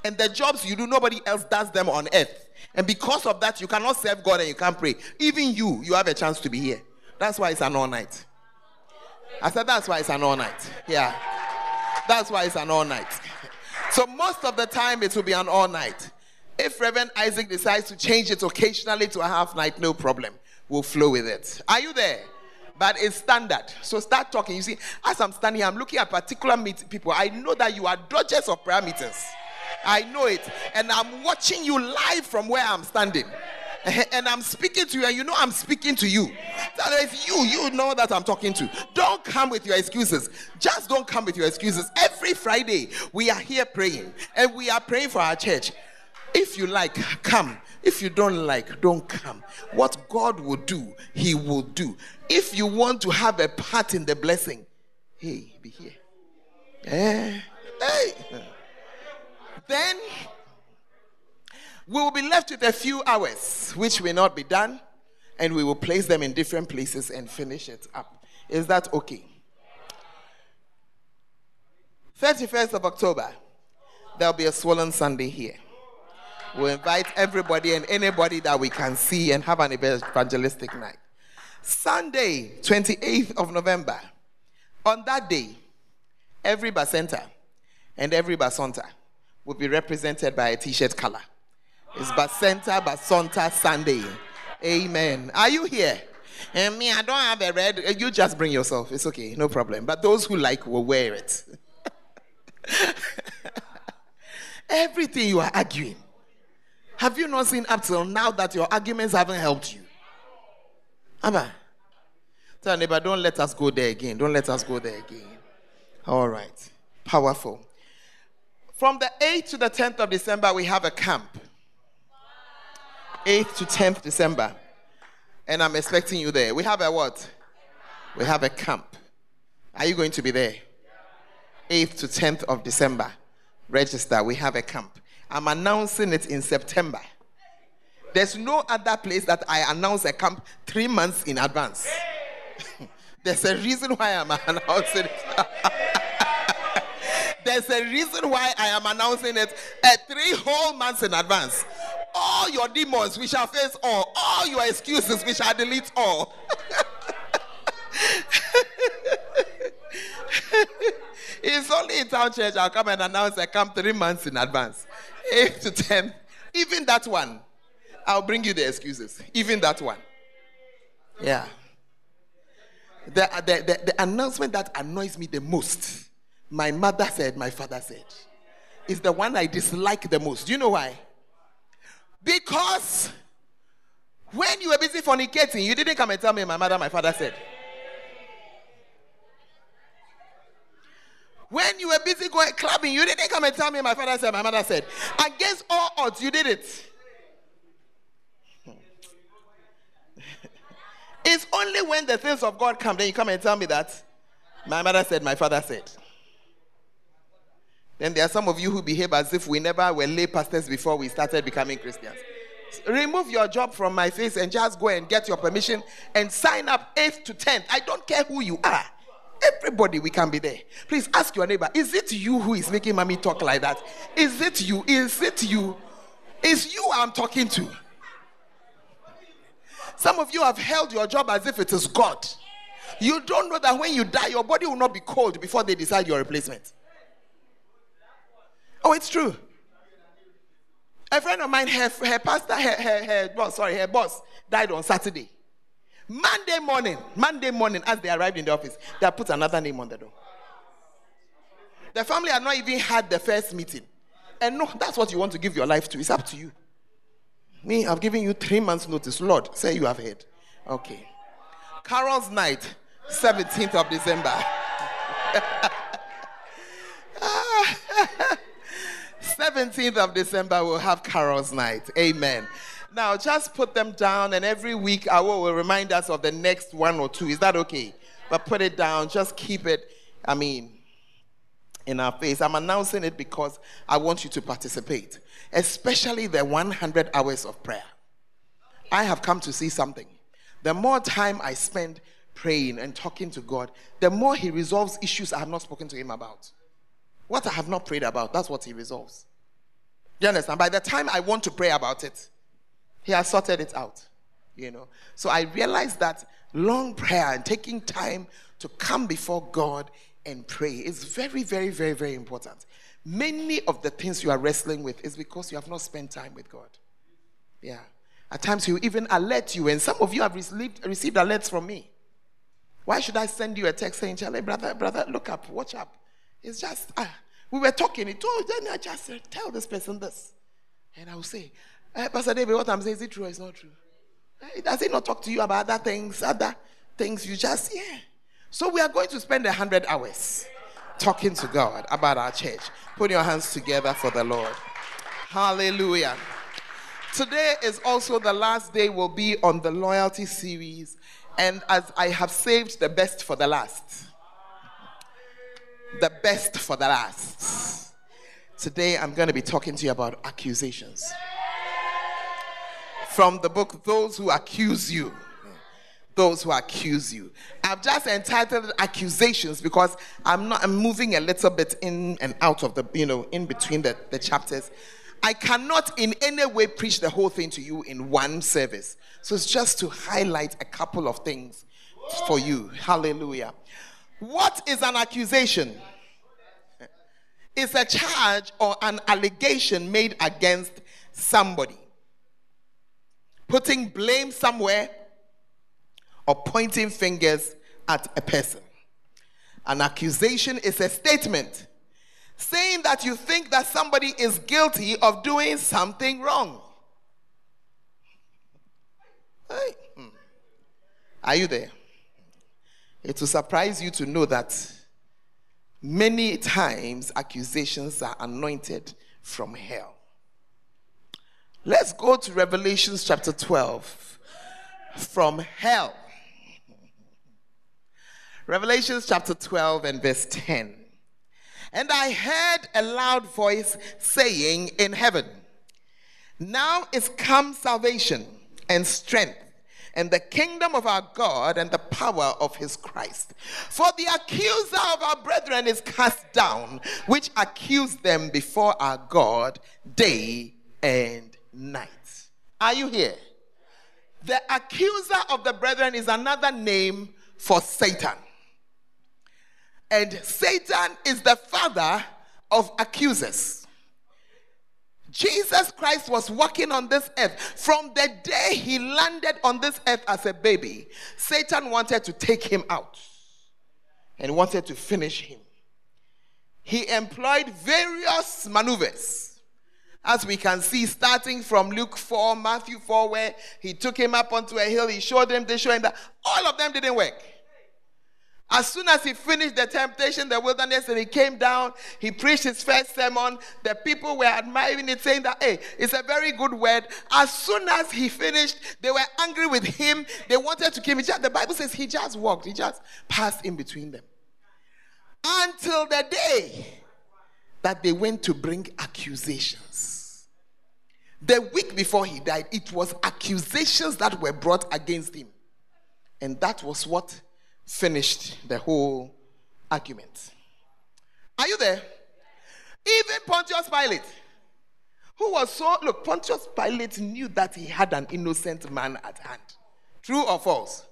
[SPEAKER 6] and the jobs you do, nobody else does them on earth. And because of that, you cannot serve God and you can't pray. Even you, you have a chance to be here. That's why it's an all night. I said, That's why it's an all night. Yeah. That's why it's an all night. So most of the time it will be an all night. If Reverend Isaac decides to change it occasionally to a half night, no problem. We'll flow with it. Are you there? But it's standard. So start talking. You see, as I'm standing I'm looking at particular meet- people. I know that you are dodgers of meetings. I know it. And I'm watching you live from where I'm standing. Uh-huh. and I'm speaking to you, and you know I'm speaking to you. That is you, you know that I'm talking to. Don't come with your excuses. Just don't come with your excuses. Every Friday, we are here praying, and we are praying for our church. If you like, come. If you don't like, don't come. What God will do, He will do. If you want to have a part in the blessing, hey, be here. Eh, hey. Then we will be left with a few hours, which will not be done, and we will place them in different places and finish it up. Is that okay? 31st of October, there'll be a swollen Sunday here. We'll invite everybody and anybody that we can see and have an evangelistic night. Sunday, 28th of November, on that day, every Bacenta and every basonta will be represented by a t shirt color. It's Bacenta Basonta Sunday. Amen. Are you here? And me, I don't have a red. Eh, you just bring yourself. It's okay, no problem. But those who like will wear it. <laughs> Everything you are arguing. Have you not seen up till now that your arguments haven't helped you? Abba. Tell neighbor, don't let us go there again. Don't let us go there again. All right. Powerful. From the 8th to the 10th of December, we have a camp. 8th to 10th December. And I'm expecting you there. We have a what? We have a camp. Are you going to be there? 8th to 10th of December. Register. We have a camp. I'm announcing it in September. There's no other place that I announce a camp three months in advance. <laughs> There's a reason why I'm <laughs> announcing it. <laughs> There's a reason why I am announcing it uh, three whole months in advance all your demons, we shall face all. All your excuses, we shall delete all. it's only in town church I'll come and announce I come three months in advance. Eight to ten. Even that one, I'll bring you the excuses. Even that one. Yeah. The, the, the, the announcement that annoys me the most, my mother said, my father said is the one I dislike the most. Do you know why? Because when you were busy fornicating, you didn't come and tell me my mother, my father said. When you were busy going clubbing, you didn't come and tell me my father said, my mother said. Against all odds, you did it. <laughs> it's only when the things of God come, then you come and tell me that my mother said, my father said. Then there are some of you who behave as if we never were lay pastors before we started becoming Christians. Remove your job from my face and just go and get your permission and sign up 8th to 10th. I don't care who you are. Everybody, we can be there. Please ask your neighbor, is it you who is making mommy talk like that? Is it you? Is it you? Is you I'm talking to? Some of you have held your job as if it is God. You don't know that when you die, your body will not be cold before they decide your replacement. Oh, it's true. A friend of mine, her, her pastor, her, her, her boss, sorry, her boss died on Saturday. Monday morning, Monday morning, as they arrived in the office, they put another name on the door. The family had not even had the first meeting. And no, that's what you want to give your life to. It's up to you. Me, I've given you three months' notice. Lord, say you have heard. Okay. Carol's night, 17th of December. <laughs> 17th of December, we'll have Carol's night. Amen. Now, just put them down, and every week I will, remind us of the next one or two. Is that okay? But put it down, just keep it, I mean, in our face. I'm announcing it because I want you to participate, especially the 100 hours of prayer. I have come to see something. The more time I spend praying and talking to God, the more He resolves issues I have not spoken to Him about. What I have not prayed about, that's what He resolves. Do you understand? By the time I want to pray about it, he has sorted it out. You know. So I realized that long prayer and taking time to come before God and pray is very, very, very, very important. Many of the things you are wrestling with is because you have not spent time with God. Yeah. At times he will even alert you, and some of you have received, received alerts from me. Why should I send you a text saying, Charlie, brother, brother, look up, watch up? It's just, ah, we were talking, it told, then I just said, tell this person this. And I will say, uh, Pastor David, what I'm saying, is it true or is not true? Uh, does it not talk to you about other things, other things you just, yeah. So we are going to spend a hundred hours talking to God about our church. Put your hands together for the Lord. Hallelujah. Today is also the last day we'll be on the loyalty series. And as I have saved the best for the last, the best for the last. Today I'm going to be talking to you about accusations from the book Those Who Accuse You. Those who accuse you. I've just entitled accusations because I'm not I'm moving a little bit in and out of the, you know, in between the, the chapters. I cannot in any way preach the whole thing to you in one service. So it's just to highlight a couple of things for you. Hallelujah. What is an accusation? It's a charge or an allegation made against somebody putting blame somewhere, or pointing fingers at a person. An accusation is a statement saying that you think that somebody is guilty of doing something wrong. Hmm. Are you there? It will surprise you to know that many times accusations are anointed from hell. Let's go to Revelations chapter 12 from hell. Revelations chapter 12 and verse 10. And I heard a loud voice saying in heaven, Now is come salvation and strength and the kingdom of our God and the power of his Christ. For the accuser of our brethren is cast down, which accused them before our God day and night. Are you here? The accuser of the brethren is another name for Satan. And Satan is the father of accusers. Jesus Christ was walking on this earth. From the day he landed on this earth as a baby, Satan wanted to take him out and wanted to finish him. he employed various maneuvers. As we can see, starting from Luke 4, Matthew 4, where he took him up onto a hill, he showed him, they showed him that all of them didn't work. As soon as he finished the temptation, the wilderness, and he came down, he preached his first sermon. The people were admiring it, saying that, hey, it's a very good word. As soon as he finished, they were angry with him. They wanted to kill him. The Bible says he just walked, he just passed in between them. Until the day that they went to bring accusations. The week before he died, it was accusations that were brought against him. And that was what finished the whole argument. Are you there? Even Pontius Pilate, who was so, look, Pontius Pilate knew that he had an innocent man at hand. True or false?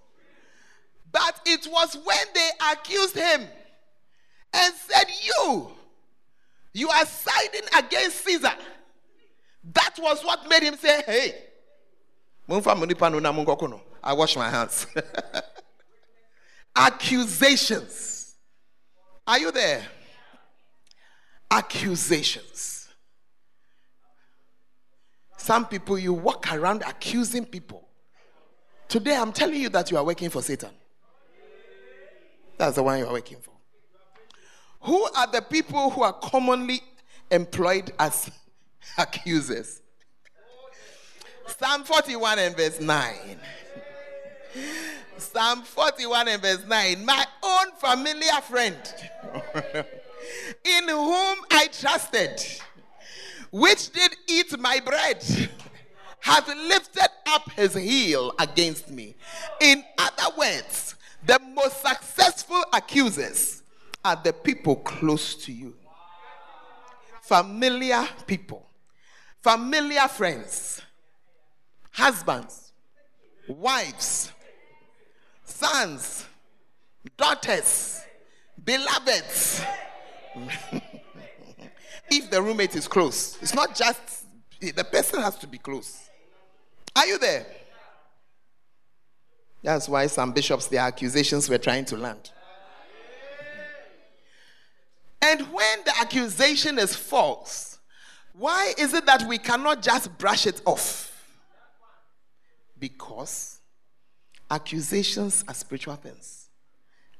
[SPEAKER 6] But it was when they accused him and said, You, you are siding against Caesar. That was what made him say, Hey, I wash my hands. <laughs> Accusations. Are you there? Accusations. Some people, you walk around accusing people. Today, I'm telling you that you are working for Satan. That's the one you are working for. Who are the people who are commonly employed as <laughs> accusers? Psalm 41 and verse 9. Psalm 41 and verse 9. My own familiar friend, <laughs> in whom I trusted, which did eat my bread, <laughs> hath lifted up his heel against me. In other words, the most successful accusers are the people close to you. Familiar people, familiar friends, husbands, wives, sons, daughters, beloveds. <laughs> if the roommate is close, it's not just the person has to be close. Are you there? That's why some bishops, their accusations were trying to land. And when the accusation is false, why is it that we cannot just brush it off? Because Accusations are spiritual things,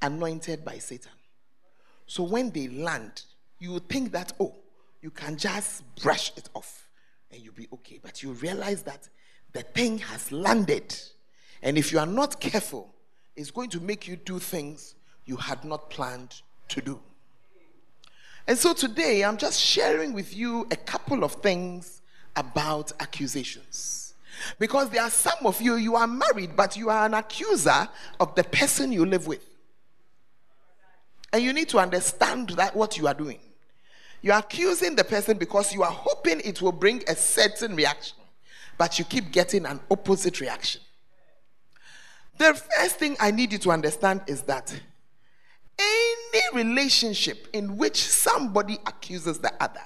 [SPEAKER 6] anointed by Satan. So when they land, you think that, oh, you can just brush it off and you'll be okay. But you realize that the thing has landed. And if you are not careful, it's going to make you do things you had not planned to do. And so today, I'm just sharing with you a couple of things about accusations. Because there are some of you, you are married, but you are an accuser of the person you live with. And you need to understand that what you are doing. You are accusing the person because you are hoping it will bring a certain reaction, but you keep getting an opposite reaction. The first thing I need you to understand is that any relationship in which somebody accuses the other,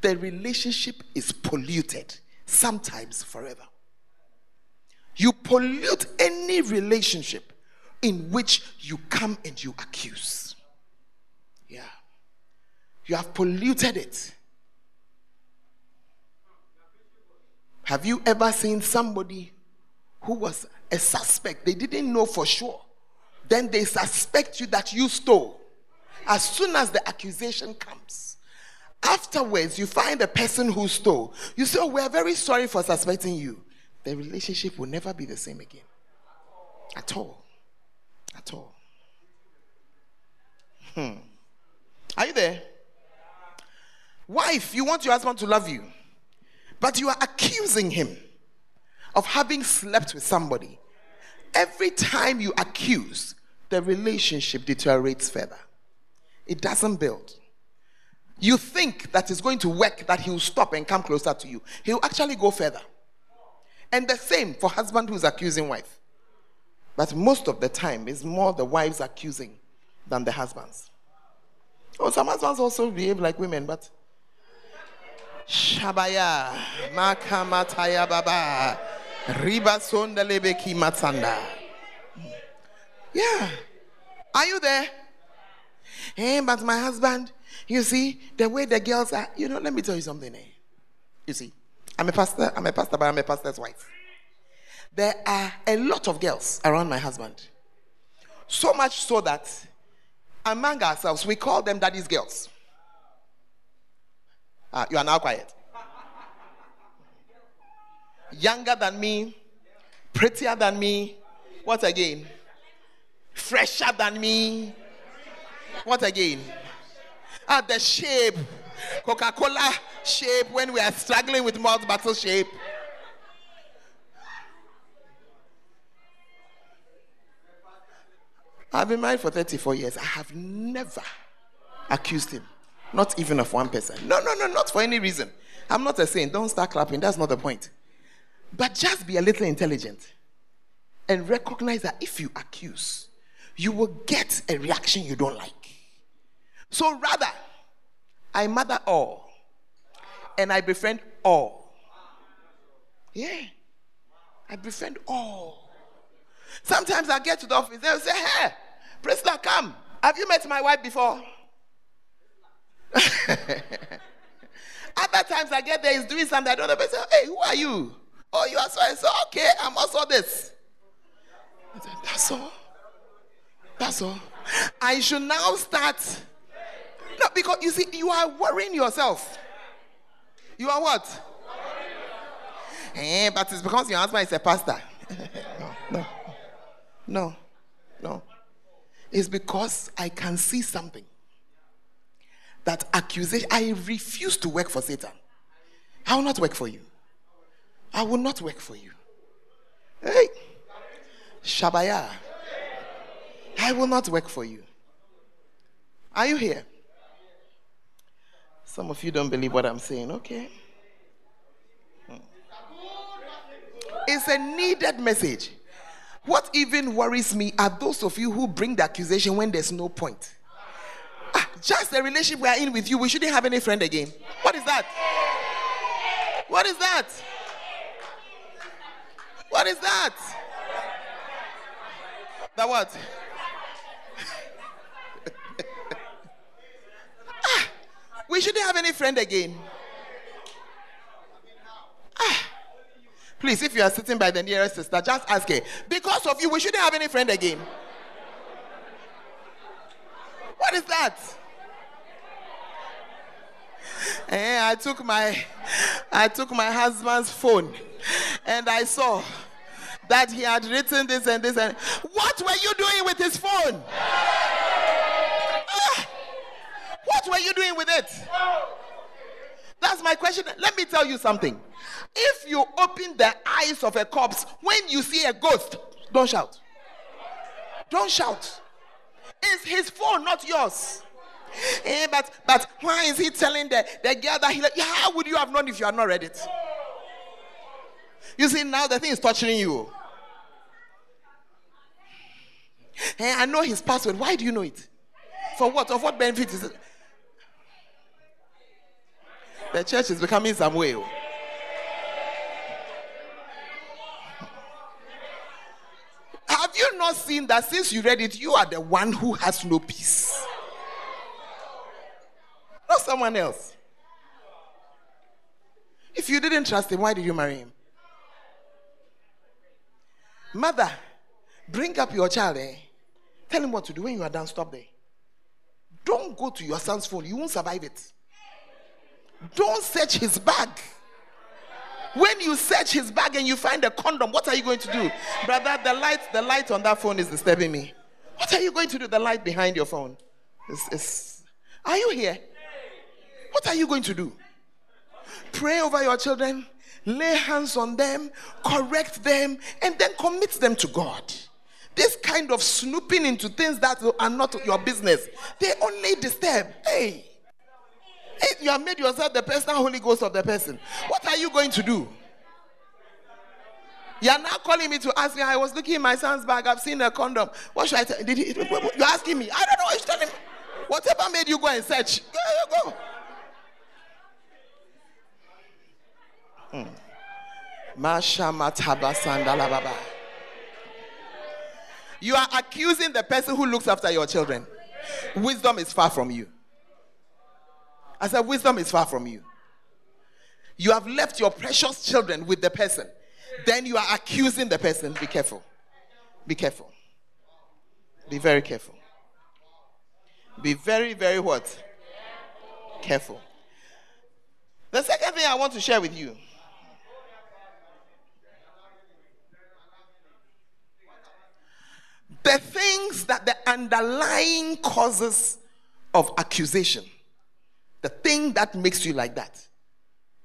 [SPEAKER 6] the relationship is polluted, sometimes forever. You pollute any relationship in which you come and you accuse. Yeah. You have polluted it. Have you ever seen somebody who was a suspect? They didn't know for sure. Then they suspect you that you stole. As soon as the accusation comes, afterwards you find the person who stole. You say, Oh, we're very sorry for suspecting you the relationship will never be the same again. At all. At all. Hmm. Are you there? Wife, you want your husband to love you, but you are accusing him of having slept with somebody. Every time you accuse, the relationship deteriorates further. It doesn't build. You think that it's going to work, that he'll stop and come closer to you. He'll actually go further. And the same for husband who's accusing wife. But most of the time, it's more the wives accusing than the husbands. Oh, some husbands also behave like women, but Shabaya, Makamataya Baba, Riba Sondelebeki Matsanda. Yeah. Are you there? Hey, but my husband, You see, the way the girls are, you know, let me tell you something. Eh? You see, I'm a pastor, I'm a pastor, but I'm a pastor's wife. There are a lot of girls around my husband. So much so that among ourselves, we call them daddy's girls. Ah, you are now quiet. Younger than me, prettier than me. What again? Fresher than me. What again? Ah, the shape. Coca Cola shape when we are struggling with mouth battle shape. I've been married for 34 years. I have never accused him, not even of one person. No, no, no, not for any reason. I'm not a saint. Don't start clapping. That's not the point. But just be a little intelligent and recognize that if you accuse, you will get a reaction you don't like. So rather, I mother all and I befriend all. Yeah, I befriend all. Sometimes I get to the office, they'll say, Hey, Priscilla, come. Have you met my wife before? <laughs> Other times I get there, he's doing something, I don't know. Say, hey, who are you? Oh, you are so and so. Okay, I'm also this. That's all. That's all. I should now start. No, because you see, you are worrying yourself. You are what? Eh, but it's because your husband is a pastor. <laughs> no, no, no, no. It's because I can see something. That accusation, I refuse to work for Satan. I will not work for you. I will not work for you. Hey, Shabaya. I will not work for you. Are you here? Some of you don't believe what I'm saying. Okay. Hmm. It's a needed message. What even worries me are those of you who bring the accusation when there's no point. Ah, just the relationship we are in with you, we shouldn't have any friend again. What is that? What is that? What is that? The what? We shouldn't have any friend again. Ah. Please, if you are sitting by the nearest sister, just ask her. Because of you, we shouldn't have any friend again. What is that? Eh, I took my I took my husband's phone and I saw that he had written this and this and what were you doing with his phone? Ah, what were you doing with it? That's my question. Let me tell you something. If you open the eyes of a corpse when you see a ghost, don't shout. Don't shout. It's his phone, not yours. Eh, but but why is he telling the, the girl that he like, how would you have known if you had not read it? You see, now the thing is torturing you. Eh, I know his password. Why do you know it? For what? Of what benefit is it? The church is becoming some way. Have you not seen that since you read it, you are the one who has no peace? Not someone else. If you didn't trust him, why did you marry him? Mother, bring up your child, eh? Tell him what to do. When you are done, stop there. Don't go to your son's phone. You won't survive it. Don't search his bag. When you search his bag and you find a condom, what are you going to do? Brother, the light, the light on that phone is disturbing me. What are you going to do? The light behind your phone. Is, is, are you here? What are you going to do? Pray over your children, lay hands on them, correct them, and then commit them to God. This kind of snooping into things that are not your business, they only disturb. Hey, hey you have made yourself the personal Holy Ghost of the person. What are you going to do? You are now calling me to ask me. I was looking in my son's bag. I've seen a condom. What should I tell? Did he? You're asking me. I don't know. what You're telling me. Whatever made you go and search, go, go, go. Hmm. Baba. You are accusing the person who looks after your children. Wisdom is far from you. I said, wisdom is far from you. You have left your precious children with the person. Then you are accusing the person. Be careful. Be careful. Be very careful. Be very, very what? Careful. The second thing I want to share with you the things that the underlying causes of accusation, the thing that makes you like that,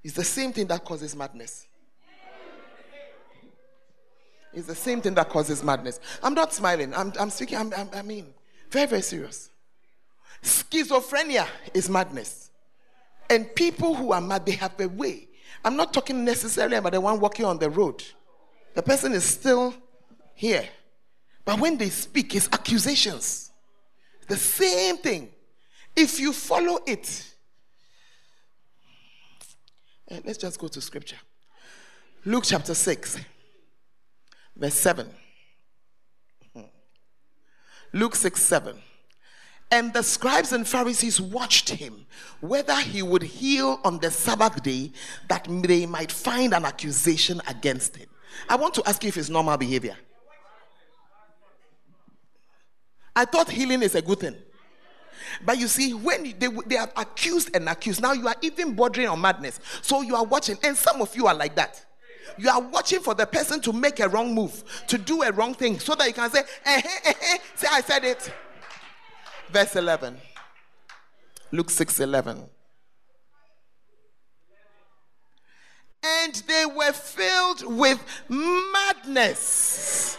[SPEAKER 6] is the same thing that causes madness. It's the same thing that causes madness. I'm not smiling. I'm, I'm speaking, I'm, I'm, I mean, very, very serious. Schizophrenia is madness. And people who are mad, they have a way. I'm not talking necessarily about the one walking on the road. The person is still here. But when they speak, it's accusations. The same thing. If you follow it, Eh, let's just go to scripture. Luke chapter 6, verse 7. Hmm. Luke 6 7. And the scribes and Pharisees watched him whether he would heal on the Sabbath day that they might find an accusation against him. I want to ask you if it's normal behavior. I thought healing is a good thing. But you see, when they, they are accused and accused, now you are even bordering on madness. So you are watching, and some of you are like that. You are watching for the person to make a wrong move, to do a wrong thing, so that you can say, eh, eh, eh, eh. say, I said it. Verse 11. Luke 6 11. And they were filled with madness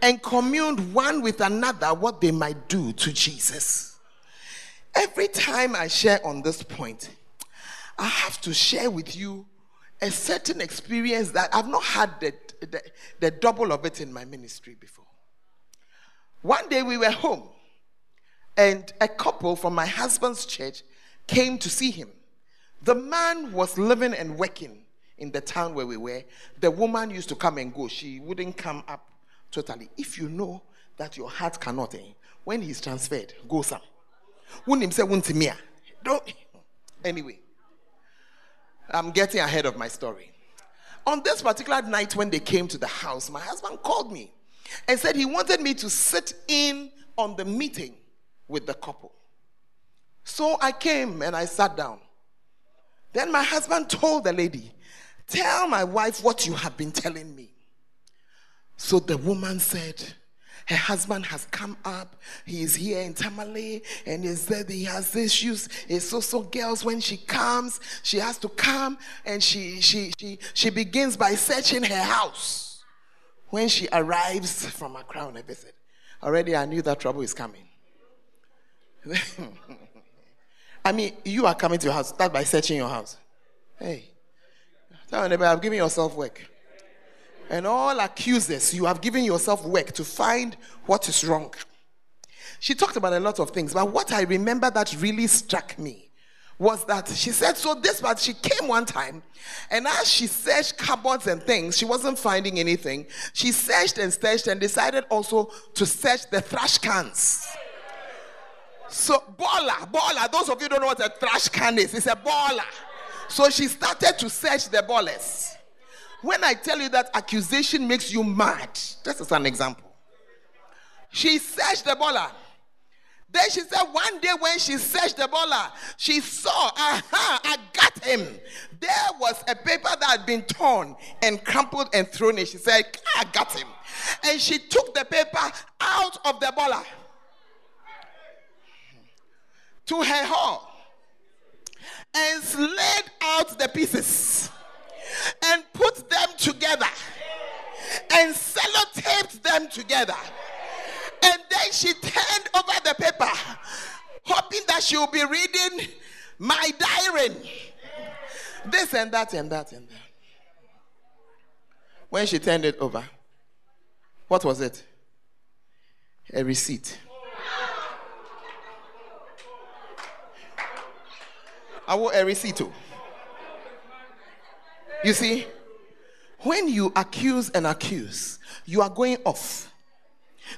[SPEAKER 6] and communed one with another what they might do to Jesus. Every time I share on this point, I have to share with you a certain experience that I've not had the, the, the double of it in my ministry before. One day we were home, and a couple from my husband's church came to see him. The man was living and working in the town where we were. The woman used to come and go. She wouldn't come up totally. If you know that your heart cannot, eh, when he's transferred, go some. Wouldn't say me. Don't anyway. I'm getting ahead of my story. On this particular night when they came to the house, my husband called me and said he wanted me to sit in on the meeting with the couple. So I came and I sat down. Then my husband told the lady, Tell my wife what you have been telling me. So the woman said, her husband has come up. He is here in Tamale and he said he has issues. It's also girls when she comes, she has to come and she she she she begins by searching her house. When she arrives from a crown, I visit. Already I knew that trouble is coming. <laughs> I mean, you are coming to your house. Start by searching your house. Hey, tell anybody, I've given yourself work and all accusers, you have given yourself work to find what is wrong. She talked about a lot of things, but what I remember that really struck me was that she said, So this, but she came one time, and as she searched cupboards and things, she wasn't finding anything. She searched and searched and decided also to search the trash cans. So, bola, bola, those of you don't know what a trash can is, it's a bola. So she started to search the bolas. When I tell you that accusation makes you mad, just as an example. She searched the bola. Then she said, one day when she searched the bola, she saw, aha, I got him. There was a paper that had been torn and crumpled and thrown in. She said, I got him. And she took the paper out of the bola to her hall and slid out the pieces and put them together and sellotaped them together. And then she turned over the paper, hoping that she will be reading my diary. This and that and that and that. When she turned it over, what was it? A receipt. I want a receipt too. You see, when you accuse and accuse, you are going off.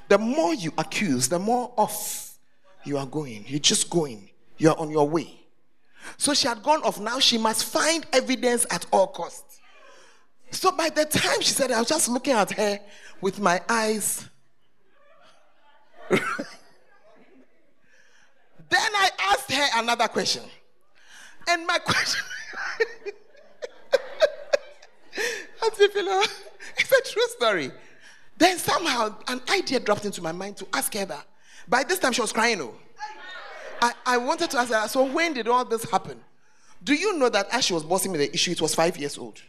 [SPEAKER 6] The more you accuse, the more off you are going. You're just going. You are on your way. So she had gone off. Now she must find evidence at all costs. So by the time she said, I was just looking at her with my eyes. <laughs> then I asked her another question. And my question. <laughs> <laughs> it's a true story. Then somehow an idea dropped into my mind to ask her that. By this time she was crying. Oh. I, I wanted to ask her, so when did all this happen? Do you know that as she was bossing me the issue, it was five years old?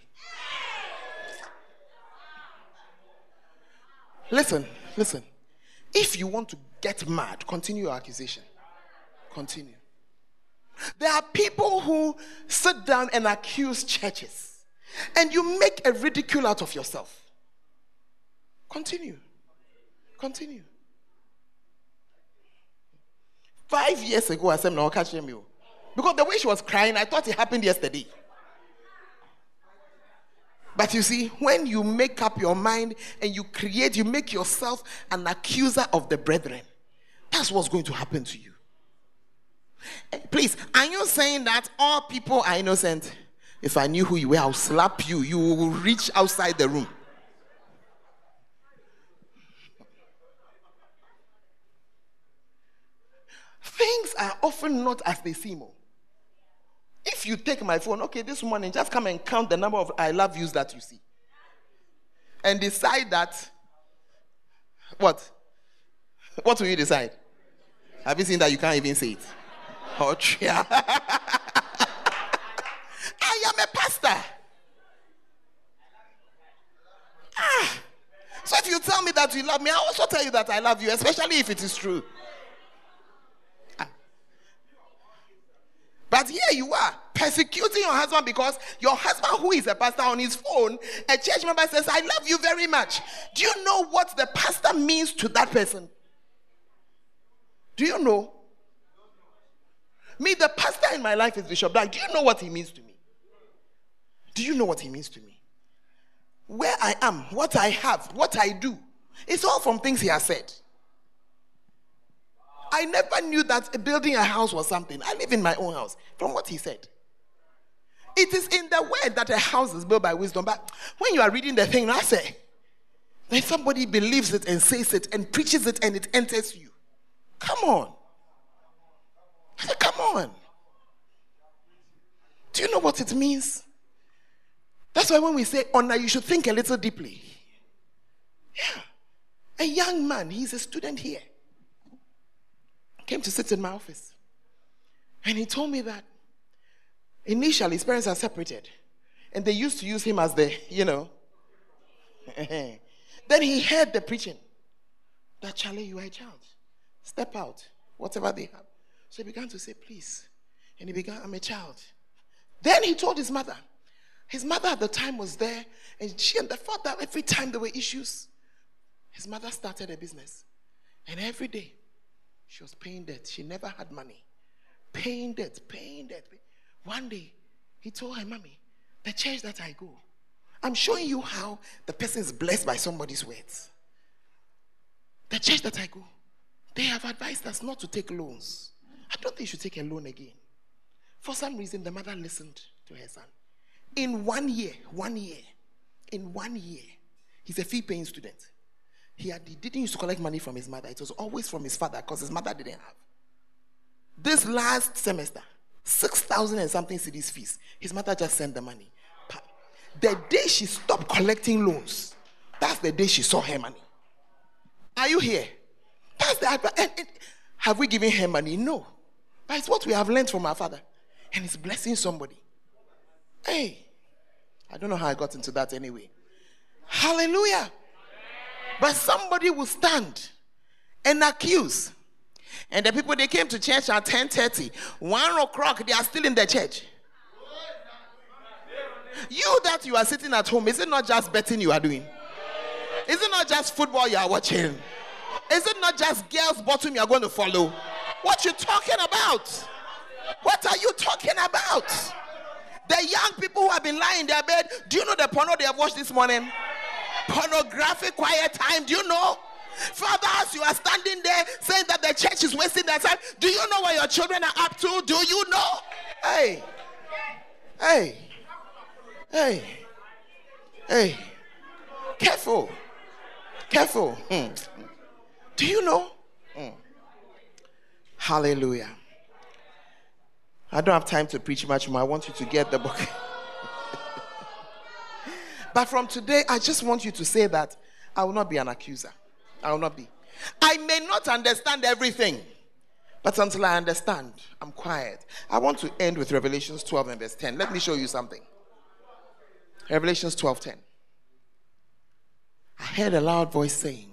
[SPEAKER 6] Listen, listen. If you want to get mad, continue your accusation. Continue. There are people who sit down and accuse churches, and you make a ridicule out of yourself. Continue. Continue. Five years ago, I said, No, catch him. Because the way she was crying, I thought it happened yesterday. But you see, when you make up your mind and you create, you make yourself an accuser of the brethren, that's what's going to happen to you. Eh, please, are you saying that all people are innocent? If I knew who you were, I'll slap you. You will reach outside the room. Things are often not as they seem. Oh. If you take my phone, okay, this morning, just come and count the number of I love yous that you see. And decide that. What? What will you decide? Have you seen that you can't even say it? Oh, <laughs> yeah. A pastor. Ah. So if you tell me that you love me, I also tell you that I love you, especially if it is true. But here you are persecuting your husband because your husband, who is a pastor on his phone, a church member says, I love you very much. Do you know what the pastor means to that person? Do you know? Me, the pastor in my life is Bishop Black. Do you know what he means to me? Do you know what he means to me? Where I am, what I have, what I do, it's all from things he has said. I never knew that building a house was something. I live in my own house, from what he said. It is in the word that a house is built by wisdom. But when you are reading the thing, I say, then somebody believes it and says it and preaches it and it enters you. Come on. Say, come on. Do you know what it means? That's why when we say honor, you should think a little deeply. Yeah. A young man, he's a student here came to sit in my office. And he told me that initially his parents are separated. And they used to use him as the, you know. <laughs> then he heard the preaching that Charlie, you are a child. Step out, whatever they have. So he began to say, please. And he began, I'm a child. Then he told his mother. His mother at the time was there, and she and the father, every time there were issues, his mother started a business. And every day, she was paying debt. She never had money. Paying debt, paying debt. One day, he told her, Mommy, the church that I go, I'm showing you how the person is blessed by somebody's words. The church that I go, they have advised us not to take loans. I don't think you should take a loan again. For some reason, the mother listened to her son. In one year, one year, in one year, he's a fee paying student. He, had, he didn't used to collect money from his mother, it was always from his father because his mother didn't have. This last semester, 6,000 and something cedis fees, his mother just sent the money. The day she stopped collecting loans, that's the day she saw her money. Are you here? That's the and, and, have we given her money? No. But it's what we have learned from our father. And it's blessing somebody. Hey, I don't know how I got into that anyway. Hallelujah. But somebody will stand and accuse. And the people they came to church at 10:30, 1 o'clock, they are still in the church. You that you are sitting at home, is it not just betting you are doing? Is it not just football you are watching? Is it not just girls' bottom you are going to follow? What you talking about? What are you talking about? The young people who have been lying in their bed, do you know the porno they have watched this morning? pornographic quiet time. Do you know? Fathers, you are standing there saying that the church is wasting their time. Do you know what your children are up to? Do you know? Hey, hey, hey, hey. Careful, careful. Hmm. Do you know? Hmm. Hallelujah. I don't have time to preach much more. I want you to get the book. but from today, I just want you to say that I will not be an accuser. I will not be. I may not understand everything, but until I understand, I'm quiet. I want to end with Revelations 12 and verse 10. Let me show you something. Revelations 12 10. I heard a loud voice saying,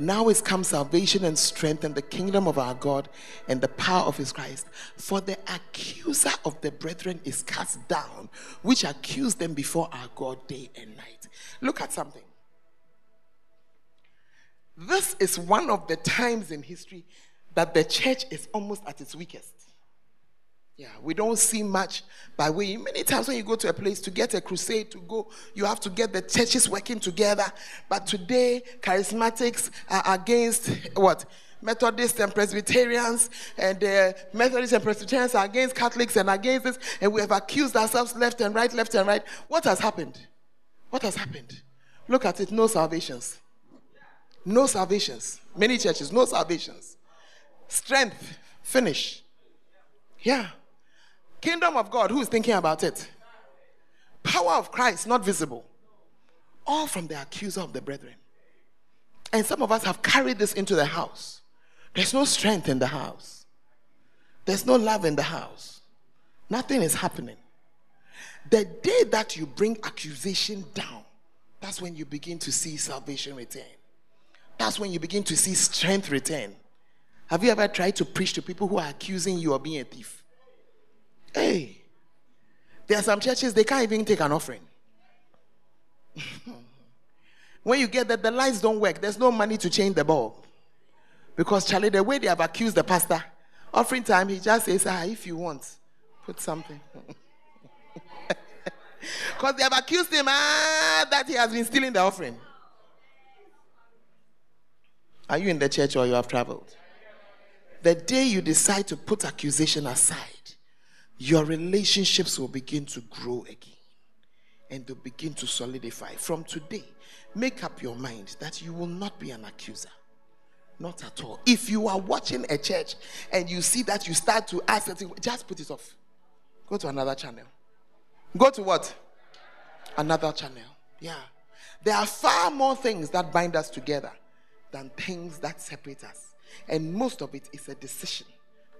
[SPEAKER 6] Now is come salvation and strength and the kingdom of our God and the power of his Christ. For the accuser of the brethren is cast down, which accused them before our God day and night. Look at something. This is one of the times in history that the church is almost at its weakest. Yeah, we don't see much by way. Many times when you go to a place to get a crusade to go, you have to get the churches working together. But today, charismatics are against what? Methodists and Presbyterians, and uh, Methodists and Presbyterians are against Catholics and against this, and we have accused ourselves left and right, left and right. What has happened? What has happened? Look at it no salvations. No salvations. Many churches, no salvations. Strength, finish. Yeah. Kingdom of God, who is thinking about it? Power of Christ, not visible. All from the accuser of the brethren. And some of us have carried this into the house. There's no strength in the house, there's no love in the house. Nothing is happening. The day that you bring accusation down, that's when you begin to see salvation return. That's when you begin to see strength return. Have you ever tried to preach to people who are accusing you of being a thief? Hey, there are some churches they can't even take an offering. <laughs> when you get that the lights don't work, there's no money to change the bulb. Because Charlie, the way they have accused the pastor, offering time, he just says, ah, if you want, put something. <laughs> Because they have accused him ah, that he has been stealing the offering. Are you in the church or you have traveled? The day you decide to put accusation aside, your relationships will begin to grow again and to begin to solidify. From today, make up your mind that you will not be an accuser. Not at all. If you are watching a church and you see that you start to ask something, just put it off. Go to another channel. Go to what? Another channel. Yeah. There are far more things that bind us together than things that separate us. And most of it is a decision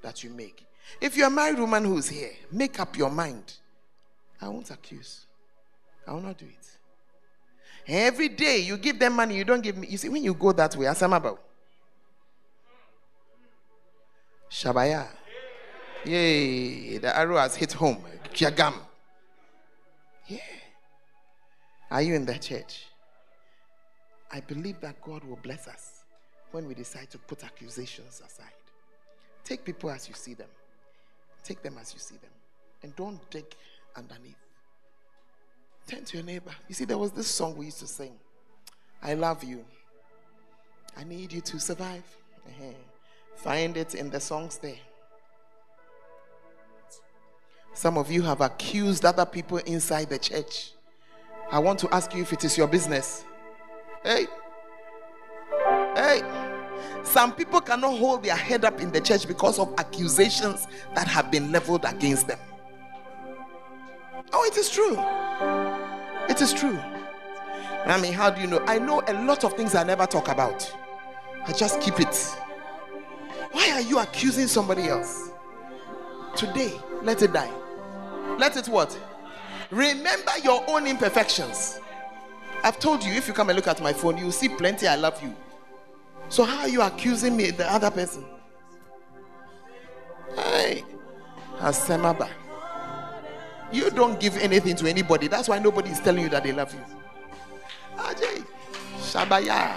[SPEAKER 6] that you make. If you're a married woman who's here, make up your mind. I won't accuse. I will not do it. Every day you give them money, you don't give me. You see, when you go that way, Asamabo. Shabaya. Yay, the arrow has hit home. Jagam. Yeah. Are you in the church? I believe that God will bless us when we decide to put accusations aside. Take people as you see them, take them as you see them, and don't dig underneath. Turn to your neighbor. You see, there was this song we used to sing I love you. I need you to survive. Uh-huh. Find it in the songs there. Some of you have accused other people inside the church. I want to ask you if it is your business. Hey. Hey. Some people cannot hold their head up in the church because of accusations that have been leveled against them. Oh, it is true. It is true. I mean, how do you know? I know a lot of things I never talk about. I just keep it. Why are you accusing somebody else? Today, let it die. Let it what? Remember your own imperfections. I've told you if you come and look at my phone, you will see plenty I love you. So how are you accusing me, the other person? Hey, Asemaba. You don't give anything to anybody. That's why nobody is telling you that they love you. Ajay, Shabaya,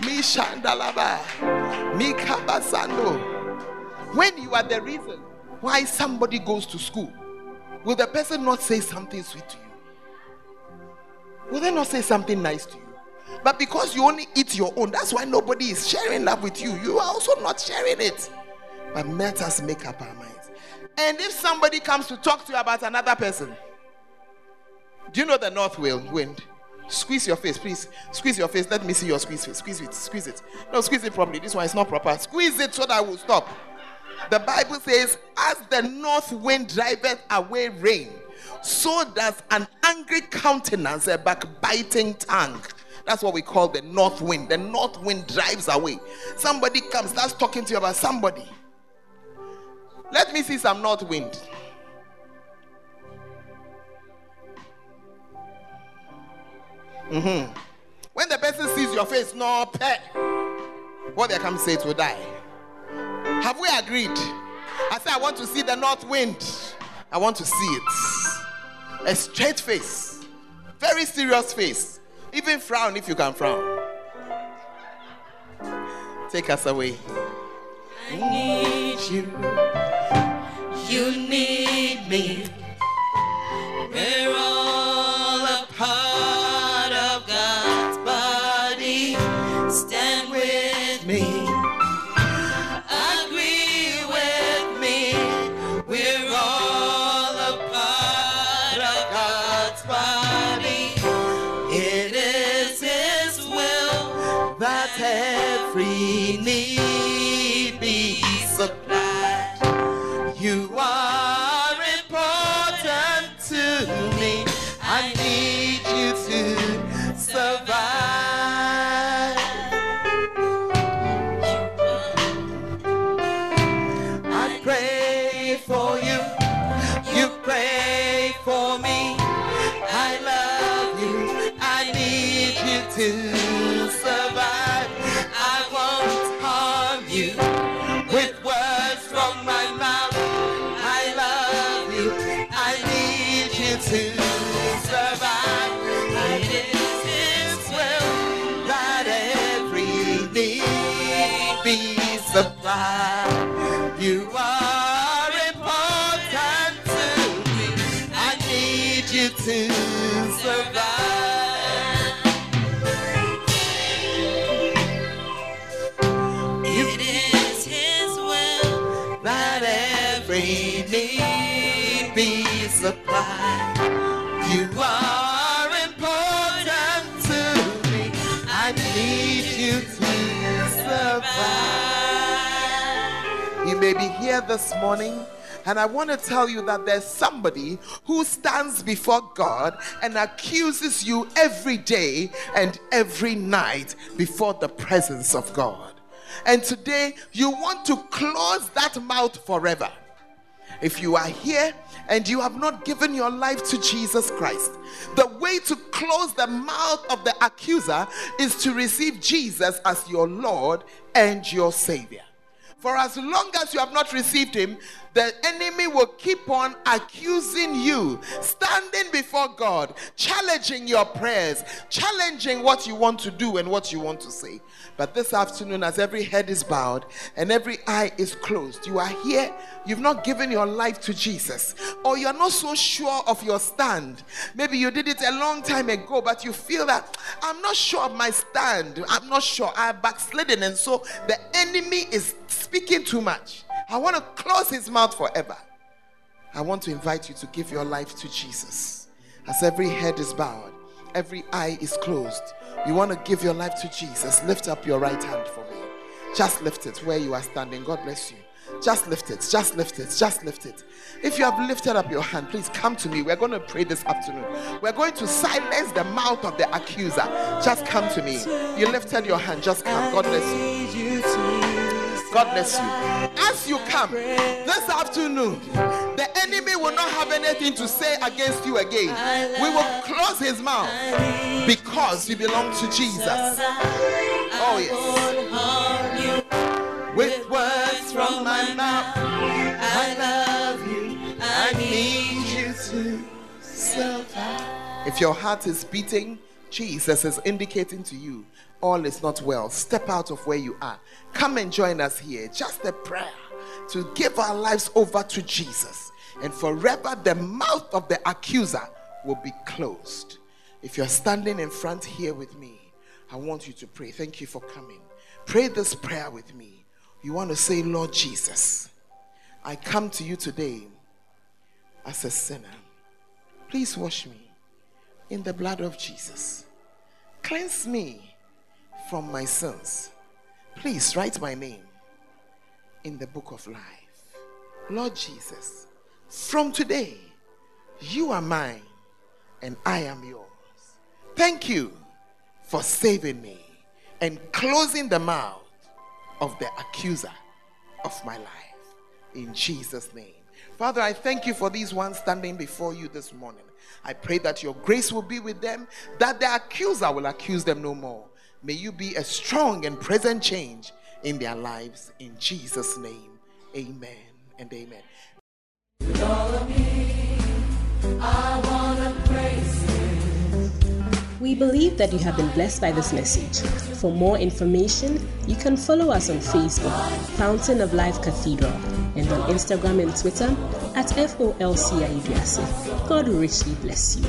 [SPEAKER 6] Mi Shandalaba, Mi Kabasando. When you are the reason why somebody goes to school, will the person not say something sweet to you? Will they not say something nice to you? But because you only eat your own, that's why nobody is sharing love with you. You are also not sharing it. But let us make up our minds. And if somebody comes to talk to you about another person, do you know the north wind? Squeeze your face, please. Squeeze your face. Let me see your squeeze face. Squeeze it. Squeeze it. No, squeeze it properly. This one is not proper. Squeeze it so that I will stop. The Bible says, As the north wind driveth away rain, so does an angry countenance a backbiting tongue. That's what we call the north wind. The north wind drives away. Somebody comes, starts talking to you about somebody. Let me see some north wind. Mm-hmm. When the person sees your face, no pet, what they come say to die. Have we agreed? I say I want to see the north wind. I want to see it. A straight face, very serious face. Even frown if you can frown. Take us away.
[SPEAKER 7] I need you. You need me. We're
[SPEAKER 6] may be here this morning, and I want to tell you that there's somebody who stands before God and accuses you every day and every night before the presence of God. And today, you want to close that mouth forever. If you are here and you have not given your life to Jesus Christ, the way to close the mouth of the accuser is to receive Jesus as your Lord and your Savior. For as long as you have not received him, the enemy will keep on accusing you, standing before God, challenging your prayers, challenging what you want to do and what you want to say. But this afternoon, as every head is bowed and every eye is closed, you are here, you've not given your life to Jesus, or you're not so sure of your stand. Maybe you did it a long time ago, but you feel that I'm not sure of my stand. I'm not sure. I'm backslidden, and so the enemy is speaking too much. I want to close his mouth forever. I want to invite you to give your life to Jesus. As every head is bowed, every eye is closed. You want to give your life to Jesus. Lift up your right hand for me. Just lift it where you are standing. God bless you. Just lift it. Just lift it. Just lift it. If you have lifted up your hand, please come to me. We're going to pray this afternoon. We're going to silence the mouth of the accuser. Just come to me. You lifted your hand. Just come. God bless you. God bless you. You come this afternoon, the enemy will not have anything to say against you again. We will close his mouth because you belong to Jesus. Oh, yes. With words from my mouth, I love you. I need you to survive. If your heart is beating, Jesus is indicating to you all is not well. Step out of where you are. Come and join us here. Just a prayer to give our lives over to Jesus. And forever the mouth of the accuser will be closed. If you're standing in front here with me, I want you to pray. Thank you for coming. Pray this prayer with me. You want to say, Lord Jesus, I come to you today as a sinner. Please wash me in the blood of Jesus. Cleanse me from my sins. Please write my name in the book of life. Lord Jesus, from today, you are mine and I am yours. Thank you for saving me and closing the mouth of the accuser of my life. In Jesus' name. Father, I thank you for these ones standing before you this morning. I pray that your grace will be with them, that the accuser will accuse them no more. May you be a strong and present change in their lives. In Jesus' name, amen and amen.
[SPEAKER 1] We believe that you have been blessed by this message. For more information, you can follow us on Facebook, Fountain of Life Cathedral, and on Instagram and Twitter at FOLCIDRC. God richly bless you.